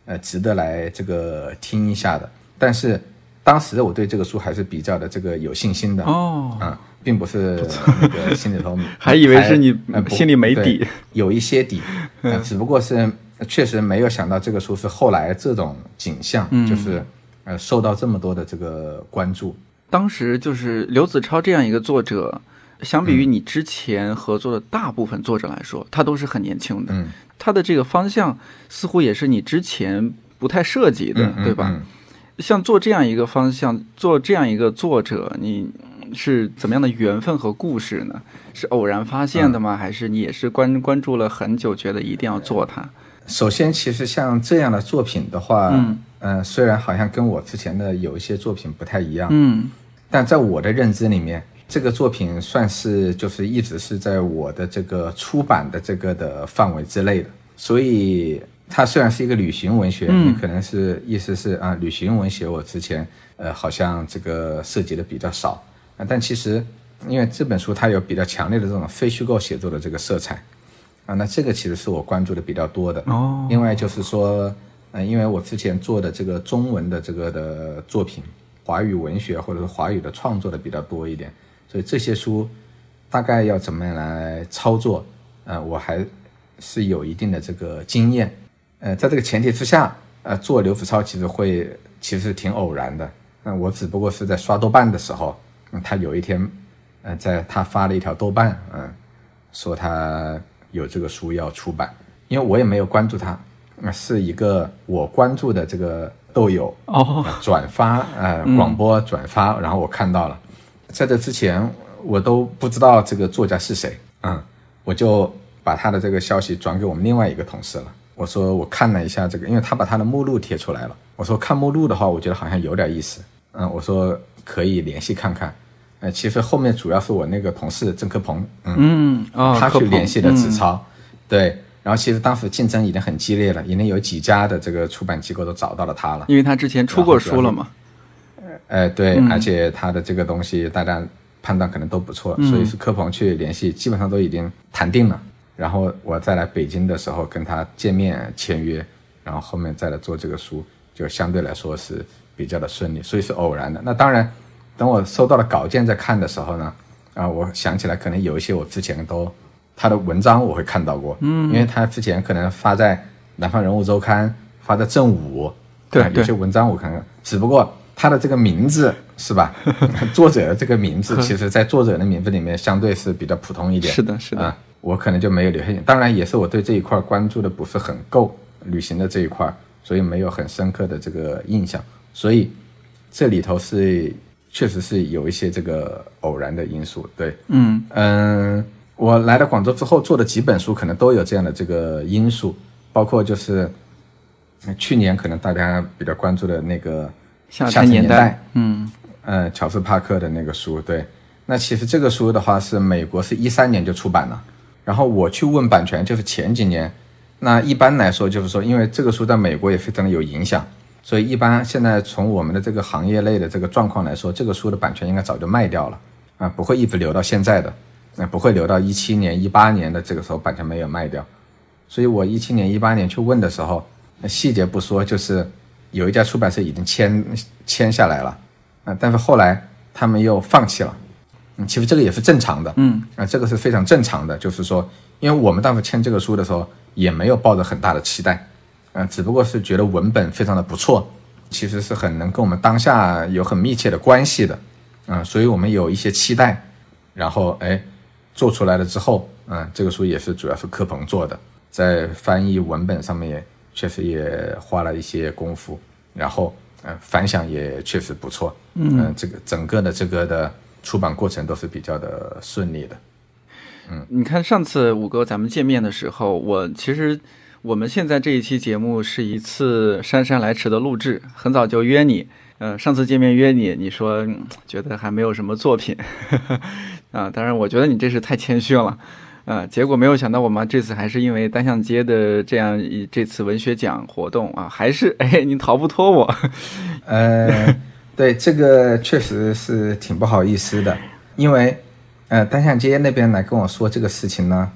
呃值得来这个听一下的。但是当时我对这个书还是比较的这个有信心的哦，啊、并不是那个心里头 (laughs) 还以为是你心里没底。(laughs) 有一些底，呃只不过是确实没有想到这个书是后来这种景象，嗯。就是呃受到这么多的这个关注。当时就是刘子超这样一个作者，相比于你之前合作的大部分作者来说，他都是很年轻的。嗯，他的这个方向似乎也是你之前不太涉及的，对吧？嗯。像做这样一个方向，做这样一个作者，你是怎么样的缘分和故事呢？是偶然发现的嗯吗？还是你也是关关注了很久，觉得一定要做它？首先，其实像这样的作品的话，嗯呃，虽然好像跟我之前的有一些作品不太一样，嗯但在我的认知里面，这个作品算是就是一直是在我的这个出版的这个的范围之内的，所以它虽然是一个旅行文学，嗯你可能是意思是啊，旅行文学我之前呃好像这个涉及的比较少啊，但其实因为这本书它有比较强烈的这种非虚构写作的这个色彩啊，那这个其实是我关注的比较多的。哦，另外就是说，呃，因为我之前做的这个中文的这个的作品，华语文学或者是华语的创作的比较多一点，所以这些书大概要怎么样来操作，呃，我还是有一定的这个经验。呃，在这个前提之下，呃，做刘子超其实会其实挺偶然的。那、我只不过是在刷豆瓣的时候，嗯他有一天，呃，在他发了一条豆瓣，嗯、说他有这个书要出版，因为我也没有关注他，呃是一个我关注的这个豆友哦，呃转发呃广播转发，然后我看到了，在这之前我都不知道这个作家是谁，嗯，我就把他的这个消息转给我们另外一个同事了。我说我看了一下这个，因为他把他的目录贴出来了。我说看目录的话，我觉得好像有点意思，嗯，我说可以联系看看。呃，其实后面主要是我那个同事郑科鹏，嗯，嗯哦，他去联系了嗯子超，对，然后其实当时竞争已经很激烈了，已经有几家的这个出版机构都找到了他了。因为他之前出过书了嘛。呃，对，嗯而且他的这个东西大家判断可能都不错，所以是科鹏去联系，基本上都已经谈定了。然后我再来北京的时候跟他见面签约，然后后面再来做这个书，就相对来说是比较的顺利，所以是偶然的。那当然，等我收到了稿件再看的时候呢，啊、我想起来可能有一些我之前都他的文章我会看到过，嗯，因为他之前可能发在《南方人物周刊》，发在正午，对有些文章我看看，只不过他的这个名字是吧？(laughs) 作者的这个名字，其实在作者的名字里面相对是比较普通一点。是的是的啊、我可能就没有留下。当然，也是我对这一块关注的不是很够，旅行的这一块，所以没有很深刻的这个印象。所以这里头是确实是有一些这个偶然的因素。对，嗯嗯，我来到广州之后做的几本书，可能都有这样的这个因素，包括就是呃去年可能大家比较关注的那个下下沉沉年代嗯，嗯呃，乔治帕克的那个书，对。那其实这个书的话是美国是一三年就出版了，然后我去问版权，就是前几年。那一般来说就是说，因为这个书在美国也非常的有影响，所以一般现在从我们的这个行业内的这个状况来说，这个书的版权应该早就卖掉了啊，不会一直留到现在的，那、不会留到一七年、一八年的这个时候版权没有卖掉。所以我一七年、一八年去问的时候，细节不说，就是有一家出版社已经签签下来了，啊，但是后来他们又放弃了。嗯，其实这个也是正常的。嗯啊，这个是非常正常的，就是说，因为我们当时签这个书的时候，也没有抱着很大的期待，嗯、只不过是觉得文本非常的不错，其实是很能跟我们当下有很密切的关系的，嗯、所以我们有一些期待，然后哎，做出来了之后，嗯、这个书也是主要是柯鹏做的，在翻译文本上面也确实也花了一些功夫，然后嗯反响也确实不错，嗯、这个整个的这个的出版过程都是比较的顺利的。嗯你看上次五哥咱们见面的时候，我其实我们现在这一期节目是一次姗姗来迟的录制，很早就约你，呃，上次见面约你，你说觉得还没有什么作品，(laughs) 啊，当然我觉得你这是太谦虚了。啊，结果没有想到，我们这次还是因为单向街的这样一这次文学奖活动啊，还是 (laughs) 哎，你逃不脱我。呃，对，这个确实是挺不好意思的，因为呃，单向街那边来跟我说这个事情呢，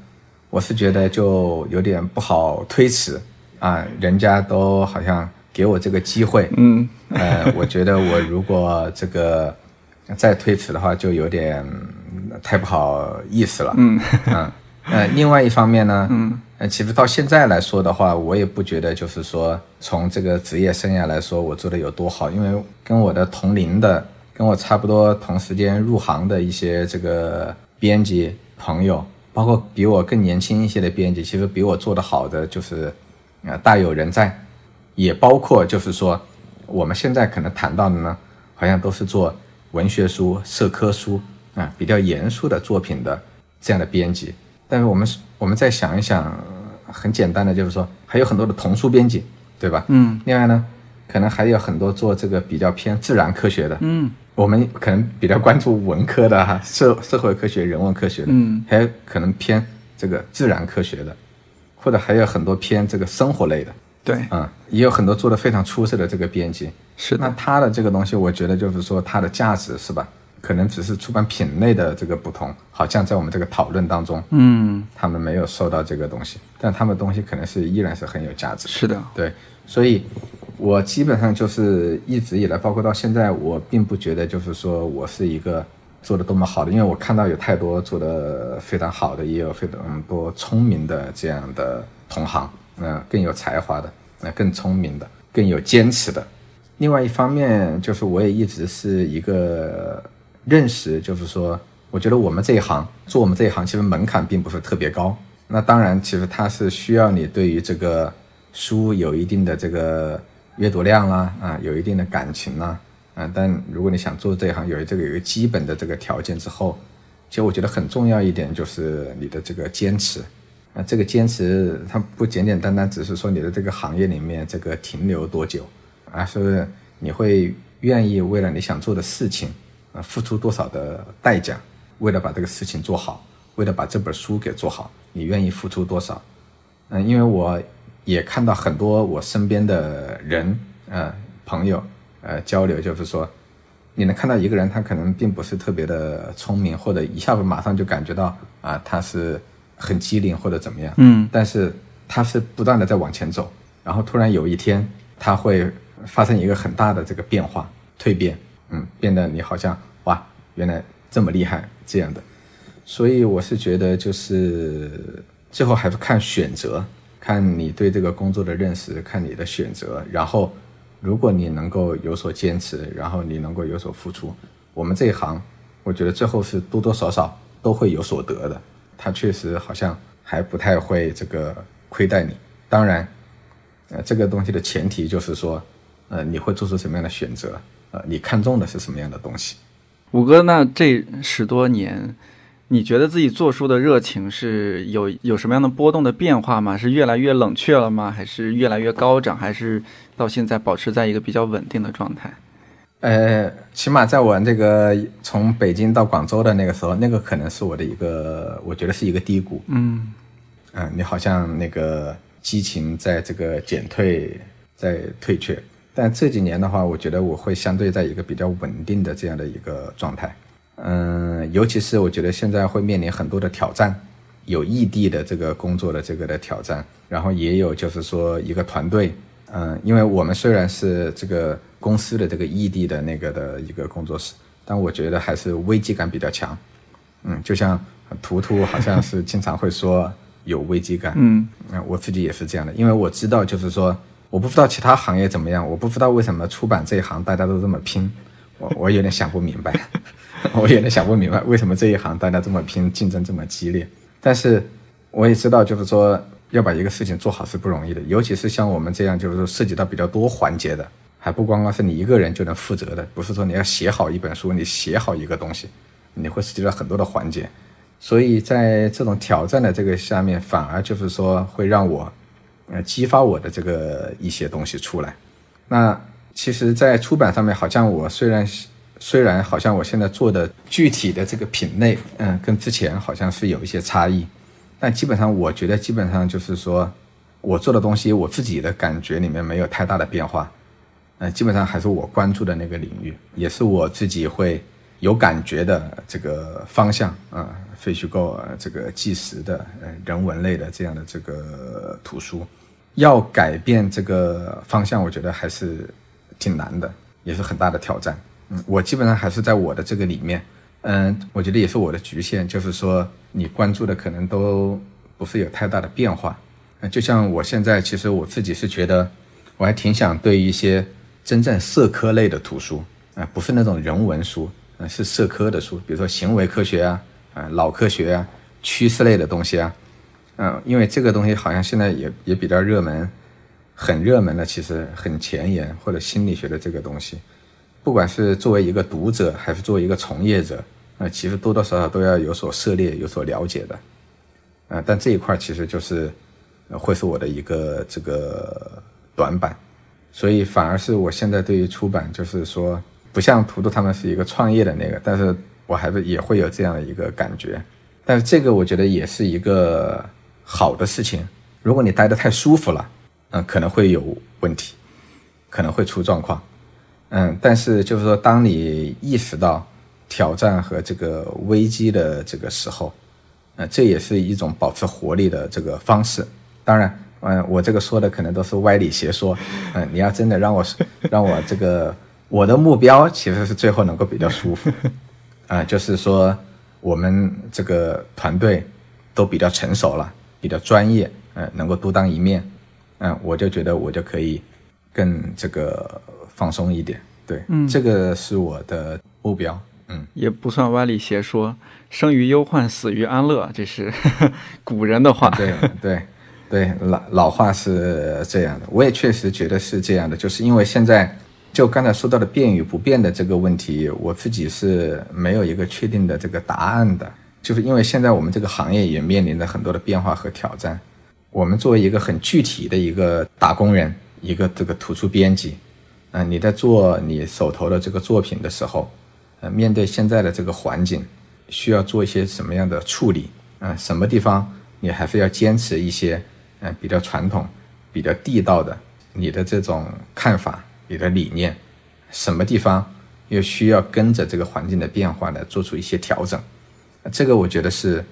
我是觉得就有点不好推迟啊，人家都好像给我这个机会，嗯。呃，我觉得我如果这个再推迟的话，就有点嗯太不好意思了。嗯。嗯，呃，另外一方面呢，(laughs) 嗯，呃，其实到现在来说的话，我也不觉得就是说从这个职业生涯来说，我做的有多好，因为跟我的同龄的、跟我差不多同时间入行的一些这个编辑朋友，包括比我更年轻一些的编辑，其实比我做的好的就是，呃，大有人在，也包括就是说我们现在可能谈到的呢，好像都是做文学书、社科书啊，比较严肃的作品的这样的编辑。但是我们我们再想一想，呃很简单的就是说，还有很多的童书编辑，对吧？嗯另外呢，可能还有很多做这个比较偏自然科学的，嗯我们可能比较关注文科的哈，社社会科学、人文科学的，嗯，还有可能偏这个自然科学的，或者还有很多偏这个生活类的，对，嗯、也有很多做的非常出色的这个编辑。是那，他的这个东西，我觉得就是说它的价值是吧？可能只是出版品类的这个不同，好像在我们这个讨论当中，嗯，他们没有受到这个东西，但他们的东西可能是依然是很有价值。是的，对，所以我基本上就是一直以来，包括到现在，我并不觉得就是说我是一个做的多么好的，因为我看到有太多做的非常好的，也有非常多聪明的这样的同行，嗯、更有才华的，那、更聪明的，更有坚持的。另外一方面，就是我也一直是一个认识，就是说，我觉得我们这一行做我们这一行，其实门槛并不是特别高。那当然，其实它是需要你对于这个书有一定的这个阅读量啦，啊，有一定的感情啦，啊，但如果你想做这一行，有这个有一个基本的这个条件之后，其实我觉得很重要一点就是你的这个坚持。啊，这个坚持它不简简单单只是说你的这个行业里面这个停留多久，而是你会愿意为了你想做的事情，啊，付出多少的代价，为了把这个事情做好，为了把这本书给做好，你愿意付出多少？嗯，因为我也看到很多我身边的人，呃，朋友，呃，交流，就是说，你能看到一个人，他可能并不是特别的聪明，或者一下子马上就感觉到啊，他是很机灵或者怎么样，嗯。但是他是不断的在往前走，然后突然有一天，他会发生一个很大的这个变化、蜕变，嗯，变得你好像哇，原来这么厉害这样的，所以我是觉得就是最后还是看选择，看你对这个工作的认识，看你的选择，然后如果你能够有所坚持，然后你能够有所付出，我们这一行，我觉得最后是多多少少都会有所得的。他确实好像还不太会这个亏待你。当然，呃，这个东西的前提就是说，呃，你会做出什么样的选择，呃，你看中的是什么样的东西。五哥，那这十多年，你觉得自己做书的热情是有有什么样的波动的变化吗？是越来越冷却了吗？还是越来越高涨？还是到现在保持在一个比较稳定的状态？呃，起码在我这个从北京到广州的那个时候，那个可能是我的一个，我觉得是一个低谷。嗯嗯，你好像那个激情在这个减退，在退却。但这几年的话，我觉得我会相对在一个比较稳定的这样的一个状态。嗯，尤其是我觉得现在会面临很多的挑战，有异地的这个工作的这个的挑战，然后也有就是说一个团队。嗯，因为我们虽然是这个公司的这个异地的那个的一个工作室，但我觉得还是危机感比较强。嗯，就像图图好像是经常会说有危机感。嗯，我自己也是这样的，因为我知道，就是说，我不知道其他行业怎么样，我不知道为什么出版这一行大家都这么拼，我我有点想不明白，(laughs) 我有点想不明白为什么这一行大家这么拼，竞争这么激烈。但是我也知道，就是说要把一个事情做好是不容易的，尤其是像我们这样，就是说涉及到比较多环节的，还不光光是你一个人就能负责的，不是说你要写好一本书，你写好一个东西。你会涉及到很多的环节，所以在这种挑战的这个下面，反而就是说会让我，呃，激发我的这个一些东西出来。那其实，在出版上面，好像我虽然虽然好像我现在做的具体的这个品类，嗯，跟之前好像是有一些差异，但基本上我觉得基本上就是说，我做的东西，我自己的感觉里面没有太大的变化，嗯，基本上还是我关注的那个领域，也是我自己会。有感觉的这个方向啊，非虚构这个纪实的呃人文类的这样的这个图书，要改变这个方向，我觉得还是挺难的，也是很大的挑战。嗯，我基本上还是在我的这个里面，嗯，我觉得也是我的局限，就是说你关注的可能都不是有太大的变化。嗯，就像我现在，其实我自己是觉得，我还挺想对一些真正社科类的图书啊，不是那种人文书。是社科的书，比如说行为科学啊，啊，脑科学啊，趋势类的东西啊，嗯，因为这个东西好像现在也也比较热门，很热门的，其实很前沿或者心理学的这个东西，不管是作为一个读者还是作为一个从业者，啊，其实多多少少都要有所涉猎、有所了解的，啊，但这一块其实就是会是我的一个这个短板，所以反而是我现在对于出版就是说。不像图图他们是一个创业的那个，但是我还是也会有这样的一个感觉，但是这个我觉得也是一个好的事情。如果你待得太舒服了，嗯，可能会有问题，可能会出状况，嗯，但是就是说，当你意识到挑战和这个危机的这个时候，嗯，这也是一种保持活力的这个方式。当然，嗯，我这个说的可能都是歪理邪说，嗯，你要真的让我让我这个。我的目标其实是最后能够比较舒服，啊，就是说我们这个团队都比较成熟了，比较专业，嗯，能够独当一面，嗯，我就觉得我就可以更这个放松一点，对，嗯，这个是我的目标，嗯，也不算歪理邪说，生于忧患，死于安乐，这是 (laughs) 古人的话，对对对，老老话是这样的，我也确实觉得是这样的，就是因为现在。就刚才说到的变与不变的这个问题，我自己是没有一个确定的这个答案的。就是因为现在我们这个行业也面临着很多的变化和挑战。我们作为一个很具体的一个打工人，一个这个图书编辑，嗯，你在做你手头的这个作品的时候，呃，面对现在的这个环境，需要做一些什么样的处理？嗯，什么地方你还是要坚持一些，嗯，比较传统、比较地道的你的这种看法。你的理念，什么地方又需要跟着这个环境的变化来做出一些调整？这个我觉得是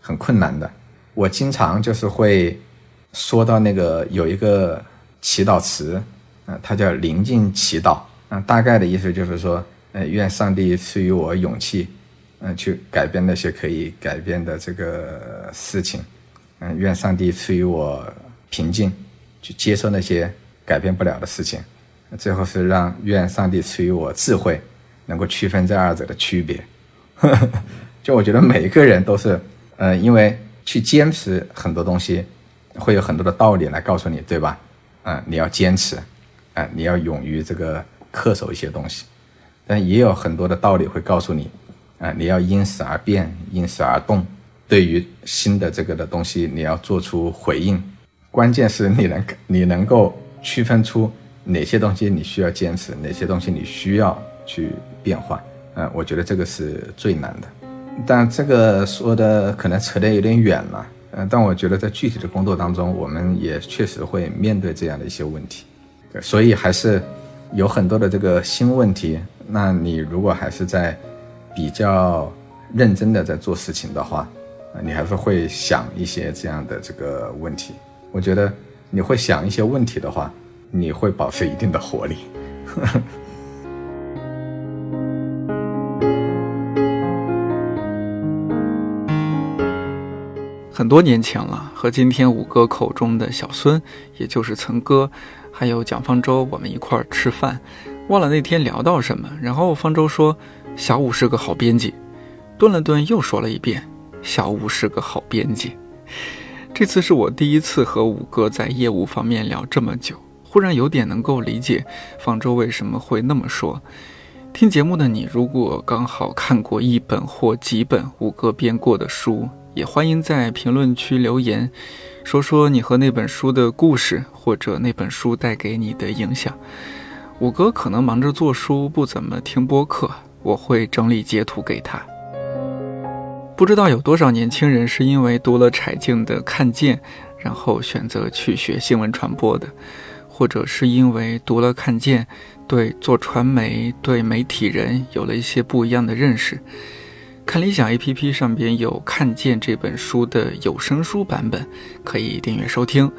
很困难的。我经常就是会说到那个有一个祈祷词，啊，它叫临近祈祷，啊，大概的意思就是说，呃，愿上帝赐予我勇气，嗯，去改变那些可以改变的这个事情，嗯，愿上帝赐予我平静，去接受那些改变不了的事情。最后是让愿上帝赐予我智慧，能够区分这二者的区别。(laughs) 就我觉得每一个人都是，呃，因为去坚持很多东西，会有很多的道理来告诉你，对吧？嗯，你要坚持，啊，你要勇于这个恪守一些东西。但也有很多的道理会告诉你，啊，你要因时而变，因时而动。对于新的这个的东西，你要做出回应。关键是你能你能够区分出。哪些东西你需要坚持，哪些东西你需要去变化？嗯，我觉得这个是最难的。但这个说的可能扯得有点远了。嗯，但我觉得在具体的工作当中，我们也确实会面对这样的一些问题。所以还是有很多的这个新问题。那你如果还是在比较认真的在做事情的话，你还是会想一些这样的这个问题。我觉得你会想一些问题的话。你会保持一定的活力，(laughs) 很多年前了，和今天五哥口中的小孙，也就是曾哥，还有蒋方舟，我们一块儿吃饭，忘了那天聊到什么。然后方舟说：“小五是个好编辑。”顿了顿，又说了一遍：“小五是个好编辑。”这次是我第一次和五哥在业务方面聊这么久，忽然有点能够理解方舟为什么会那么说。听节目的你，如果刚好看过一本或几本五哥编过的书。也欢迎在评论区留言，说说你和那本书的故事，或者那本书带给你的影响。五哥可能忙着做书，不怎么听播客，我会整理截图给他。不知道有多少年轻人是因为读了柴静的《看见》，然后选择去学新闻传播的，或者是因为读了《看见》，对做传媒、对媒体人有了一些不一样的认识。看理想 APP 上边有《看见》这本书的有声书版本，可以订阅收听。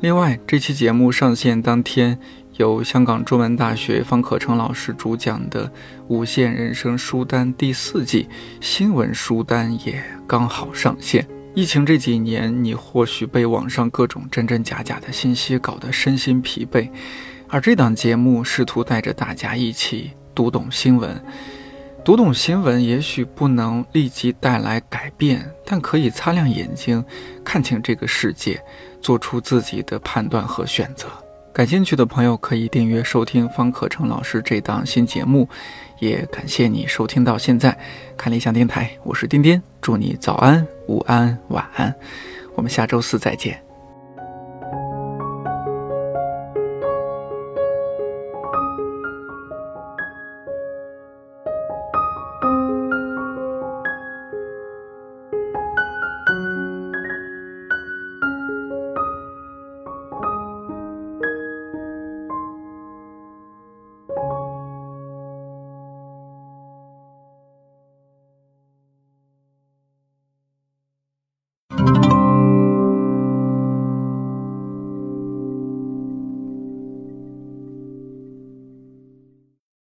另外，这期节目上线当天，由香港中文大学方可成老师主讲的《无限人生书单》第四季新闻书单也刚好上线。疫情这几年，你或许被网上各种真真假假的信息搞得身心疲惫，而这档节目试图带着大家一起读懂新闻。读懂新闻也许不能立即带来改变，但可以擦亮眼睛，看清这个世界，做出自己的判断和选择。感兴趣的朋友可以订阅收听方可成老师这档新节目，也感谢你收听到现在。看理想电台，我是丁丁，祝你早安、午安、晚安，我们下周四再见。